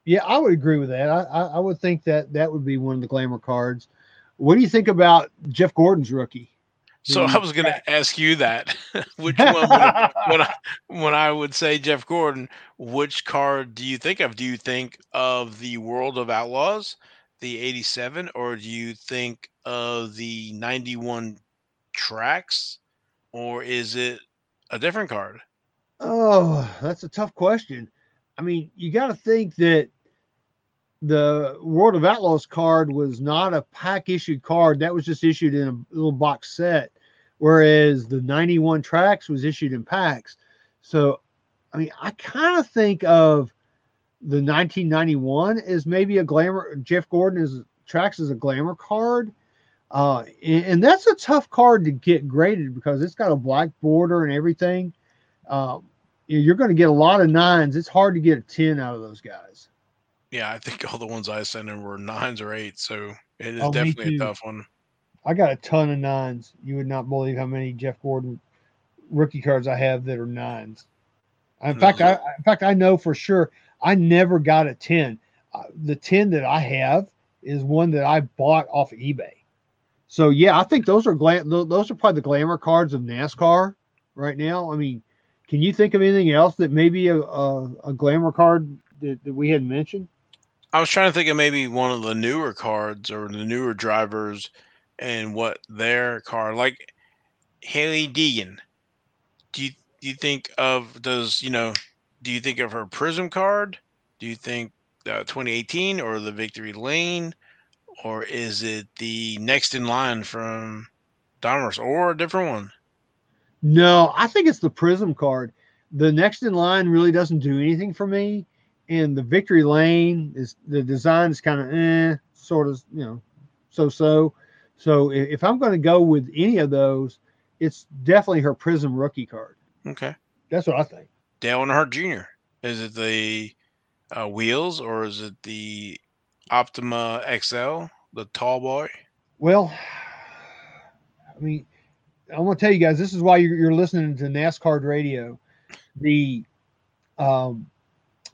Yeah, I would agree with that. I, I, I would think that that would be one of the glamour cards. What do you think about Jeff Gordon's rookie? So I was going *laughs* to ask you that. *laughs* which one would when I when I would say Jeff Gordon, which card do you think of? Do you think of the World of Outlaws, the 87 or do you think of the 91 Traks or is it a different card? Oh, that's a tough question. I mean, you got to think that the World of Outlaws card was not a pack issued card. That was just issued in a little box set, whereas the 91 Traks was issued in packs. So, I mean, I kind of think of the 1991 as maybe a glamour. Jeff Gordon is Traks as a glamour card. Uh, and, and, that's a tough card to get graded because it's got a black border and everything. Um, you're going to get a lot of nines. It's hard to get a 10 out of those guys. Yeah, I think all the ones I sent in were nines or eights. So it is oh, definitely a tough one. I got a ton of nines. You would not believe how many Jeff Gordon rookie cards I have that are nines. In no. fact, I in fact I know for sure I never got a 10. Uh, the 10 that I have is one that I bought off of eBay. So yeah, I think those are glam- those are probably the glamour cards of NASCAR right now. I mean, can you think of anything else that maybe a, a, a glamour card that, that we hadn't mentioned? I was trying to think of maybe one of the newer cards or the newer drivers and what their car like Hailie Deegan. Do you do you think of does you know do you think of her prism card? Do you think uh, 2018 or the Victory Lane, or is it the next in line from Donruss or a different one? No, I think it's the Prism card. The next in line really doesn't do anything for me, and the Victory Lane is the design is kind of eh, sort of you know, so so. So if I'm going to go with any of those, it's definitely her Prism rookie card. Okay, that's what I think. Dale Earnhardt Jr. Is it the uh, wheels or is it the Optima XL, the tall boy? Well, I mean, I want to tell you guys this is why you're, you're listening to NASCAR radio. The um,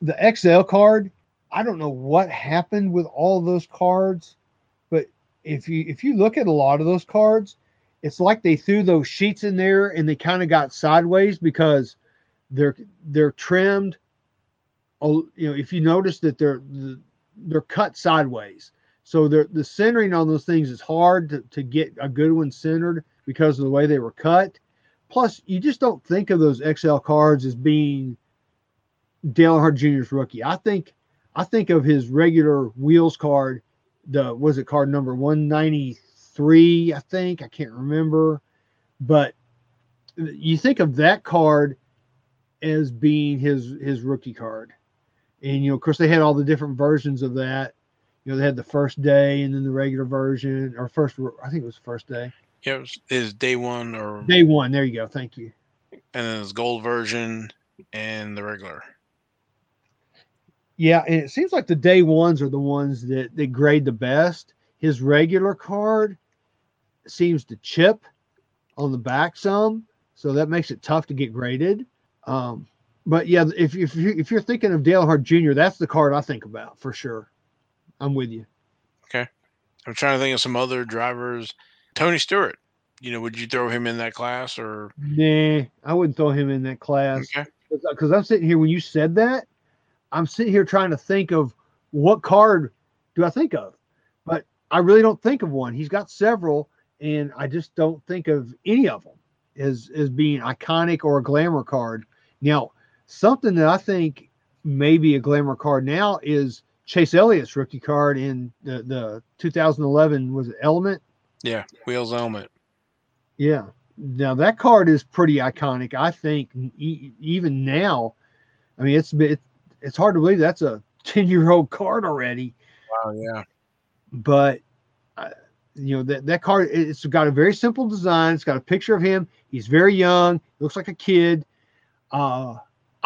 the XL card, I don't know what happened with all those cards, but if you if you look at a lot of those cards, it's like they threw those sheets in there and they kind of got sideways because they're they're trimmed. Oh, you know, if you notice that they're they're cut sideways, so the centering on those things is hard to, to get a good one centered because of the way they were cut. Plus, you just don't think of those XL cards as being Dale Earnhardt Jr.'s rookie. I think I think of his regular wheels card. The was it card number one ninety three? I think I can't remember, but you think of that card as being his his rookie card, and you know, of course, they had all the different versions of that you know, they had the first day and then the regular version, or first, I think it was the first day. Yeah, it was, it was day one or day one. There you go. Thank you. And then it's gold version and the regular. Yeah, and it seems like the day ones are the ones that that grade the best. His regular card seems to chip on the back some, so that makes it tough to get graded. Um, but yeah, if if you if you're thinking of Dale Earnhardt Jr., that's the card I think about for sure. I'm with you. Okay. I'm trying to think of some other drivers. Tony Stewart. You know, would you throw him in that class or? Nah, I wouldn't throw him in that class. Okay. Because I'm sitting here when you said that, I'm sitting here trying to think of what card do I think of, but I really don't think of one. He's got several, and I just don't think of any of them as as being iconic or a glamour card. Now, something that I think maybe a glamour card now is Chase Elliott's rookie card in the, the 2011 was it Element? Yeah, Wheels Element. Yeah. Now that card is pretty iconic. I think e- even now, I mean it's it, it's hard to believe that's a 10 year old *laughs* card already. Wow, yeah. But uh, you know that that card it's got a very simple design. It's got a picture of him. He's very young. Looks like a kid. Uh,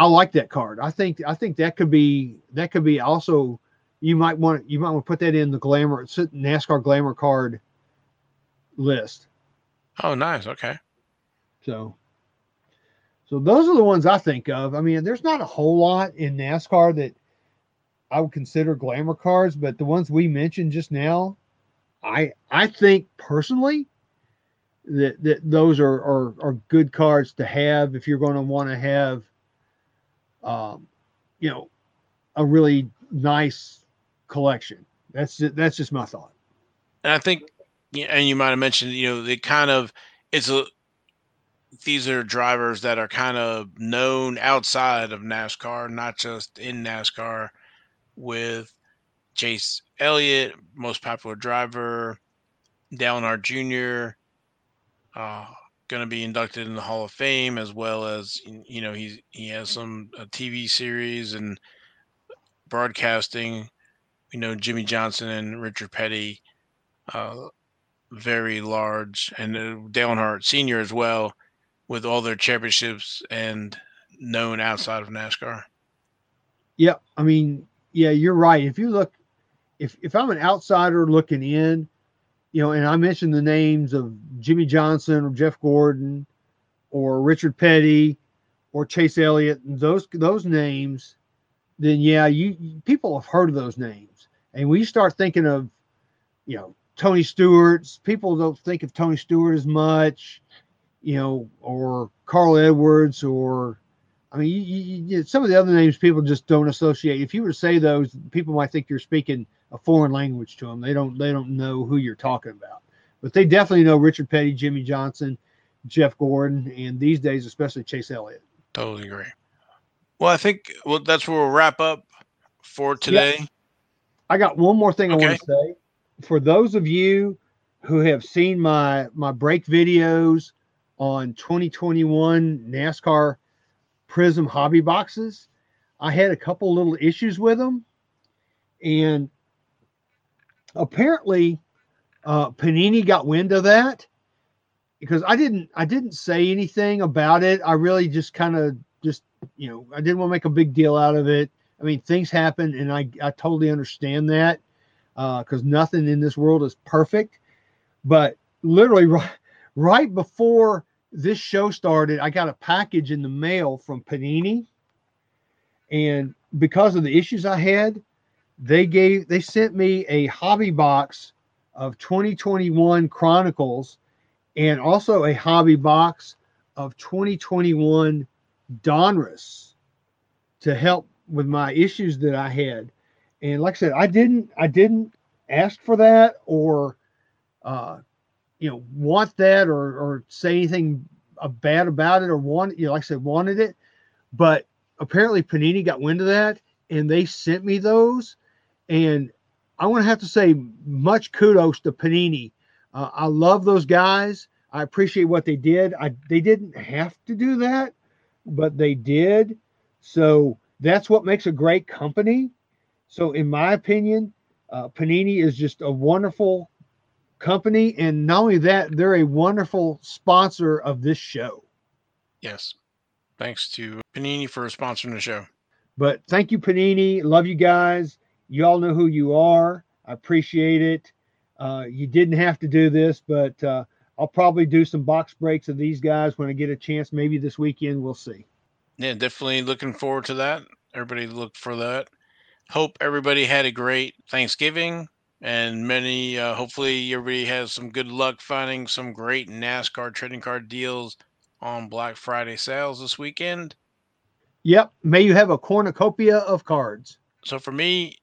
I like that card. I think I think that could be that could be also you might want you might want to put that in the glamour NASCAR glamour card list. Oh, nice. Okay. So, so those are the ones I think of. I mean, there's not a whole lot in NASCAR that I would consider glamour cards, but the ones we mentioned just now, I I think personally that that those are are, are good cards to have if you're going to want to have, um, you know, a really nice collection. That's that's just my thought. And I think, and you might have mentioned, you know, the kind of it's a these are drivers that are kind of known outside of NASCAR, not just in NASCAR. With Chase Elliott, most popular driver, Dale Earnhardt Jr. Uh, going to be inducted in the Hall of Fame as well as you know he's he has some TV series and broadcasting we know Jimmie Johnson and Richard Petty, uh, very large, and uh, Dale Earnhardt Senior as well, with all their championships and known outside of NASCAR. Yeah, I mean, yeah, you're right. If you look, if if I'm an outsider looking in, you know, and I mentioned the names of Jimmie Johnson or Jeff Gordon or Richard Petty or Chase Elliott, those those names, then yeah, you people have heard of those names. And we start thinking of, you know, Tony Stewart's, people don't think of Tony Stewart as much, you know, or Carl Edwards, or I mean, you, you, some of the other names people just don't associate. If you were to say those, people might think you're speaking a foreign language to them. They don't they don't know who you're talking about, but they definitely know Richard Petty, Jimmie Johnson, Jeff Gordon, and these days especially Chase Elliott. Totally agree. Well, I think well that's where we'll wrap up for today. I got one more thing Okay. I want to say. For those of you who have seen my my break videos on 2021 NASCAR Prism hobby boxes, I had a couple little issues with them, and apparently uh, Panini got wind of that because I didn't I didn't say anything about it. I really just kind of just you know I didn't want to make a big deal out of it. I mean things happen, and I I totally understand that because nothing in this world is perfect. But literally right right before this show started, I got a package in the mail from Panini, and because of the issues I had, they gave they sent me a hobby box of 2021 Chronicles and also a hobby box of 2021 Donruss to help with my issues that I had. And like I said, I didn't I didn't ask for that or uh you know want that or or say anything bad about it or want you know like I said wanted it, but apparently Panini got wind of that and they sent me those and I want to have to say much kudos to Panini. Uh, I love those guys. I appreciate what they did. I they didn't have to do that, but they did. So that's what makes a great company. So in my opinion, uh, Panini is just a wonderful company, and not only that, they're a wonderful sponsor of this show. Yes. Thanks to Panini for sponsoring the show. But thank you, Panini. Love you guys. You all know who you are. I appreciate it. Uh, you didn't have to do this, but uh, I'll probably do some box breaks of these guys when I get a chance. Maybe this weekend. We'll see. Yeah, definitely looking forward to that. Everybody look for that. Hope everybody had a great Thanksgiving and many, uh, hopefully, everybody has some good luck finding some great NASCAR trading card deals on Black Friday sales this weekend. Yep. May you have a cornucopia of cards. So, for me,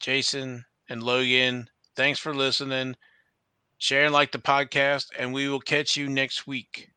Jason and Logan, thanks for listening. Share and like the podcast, and we will catch you next week.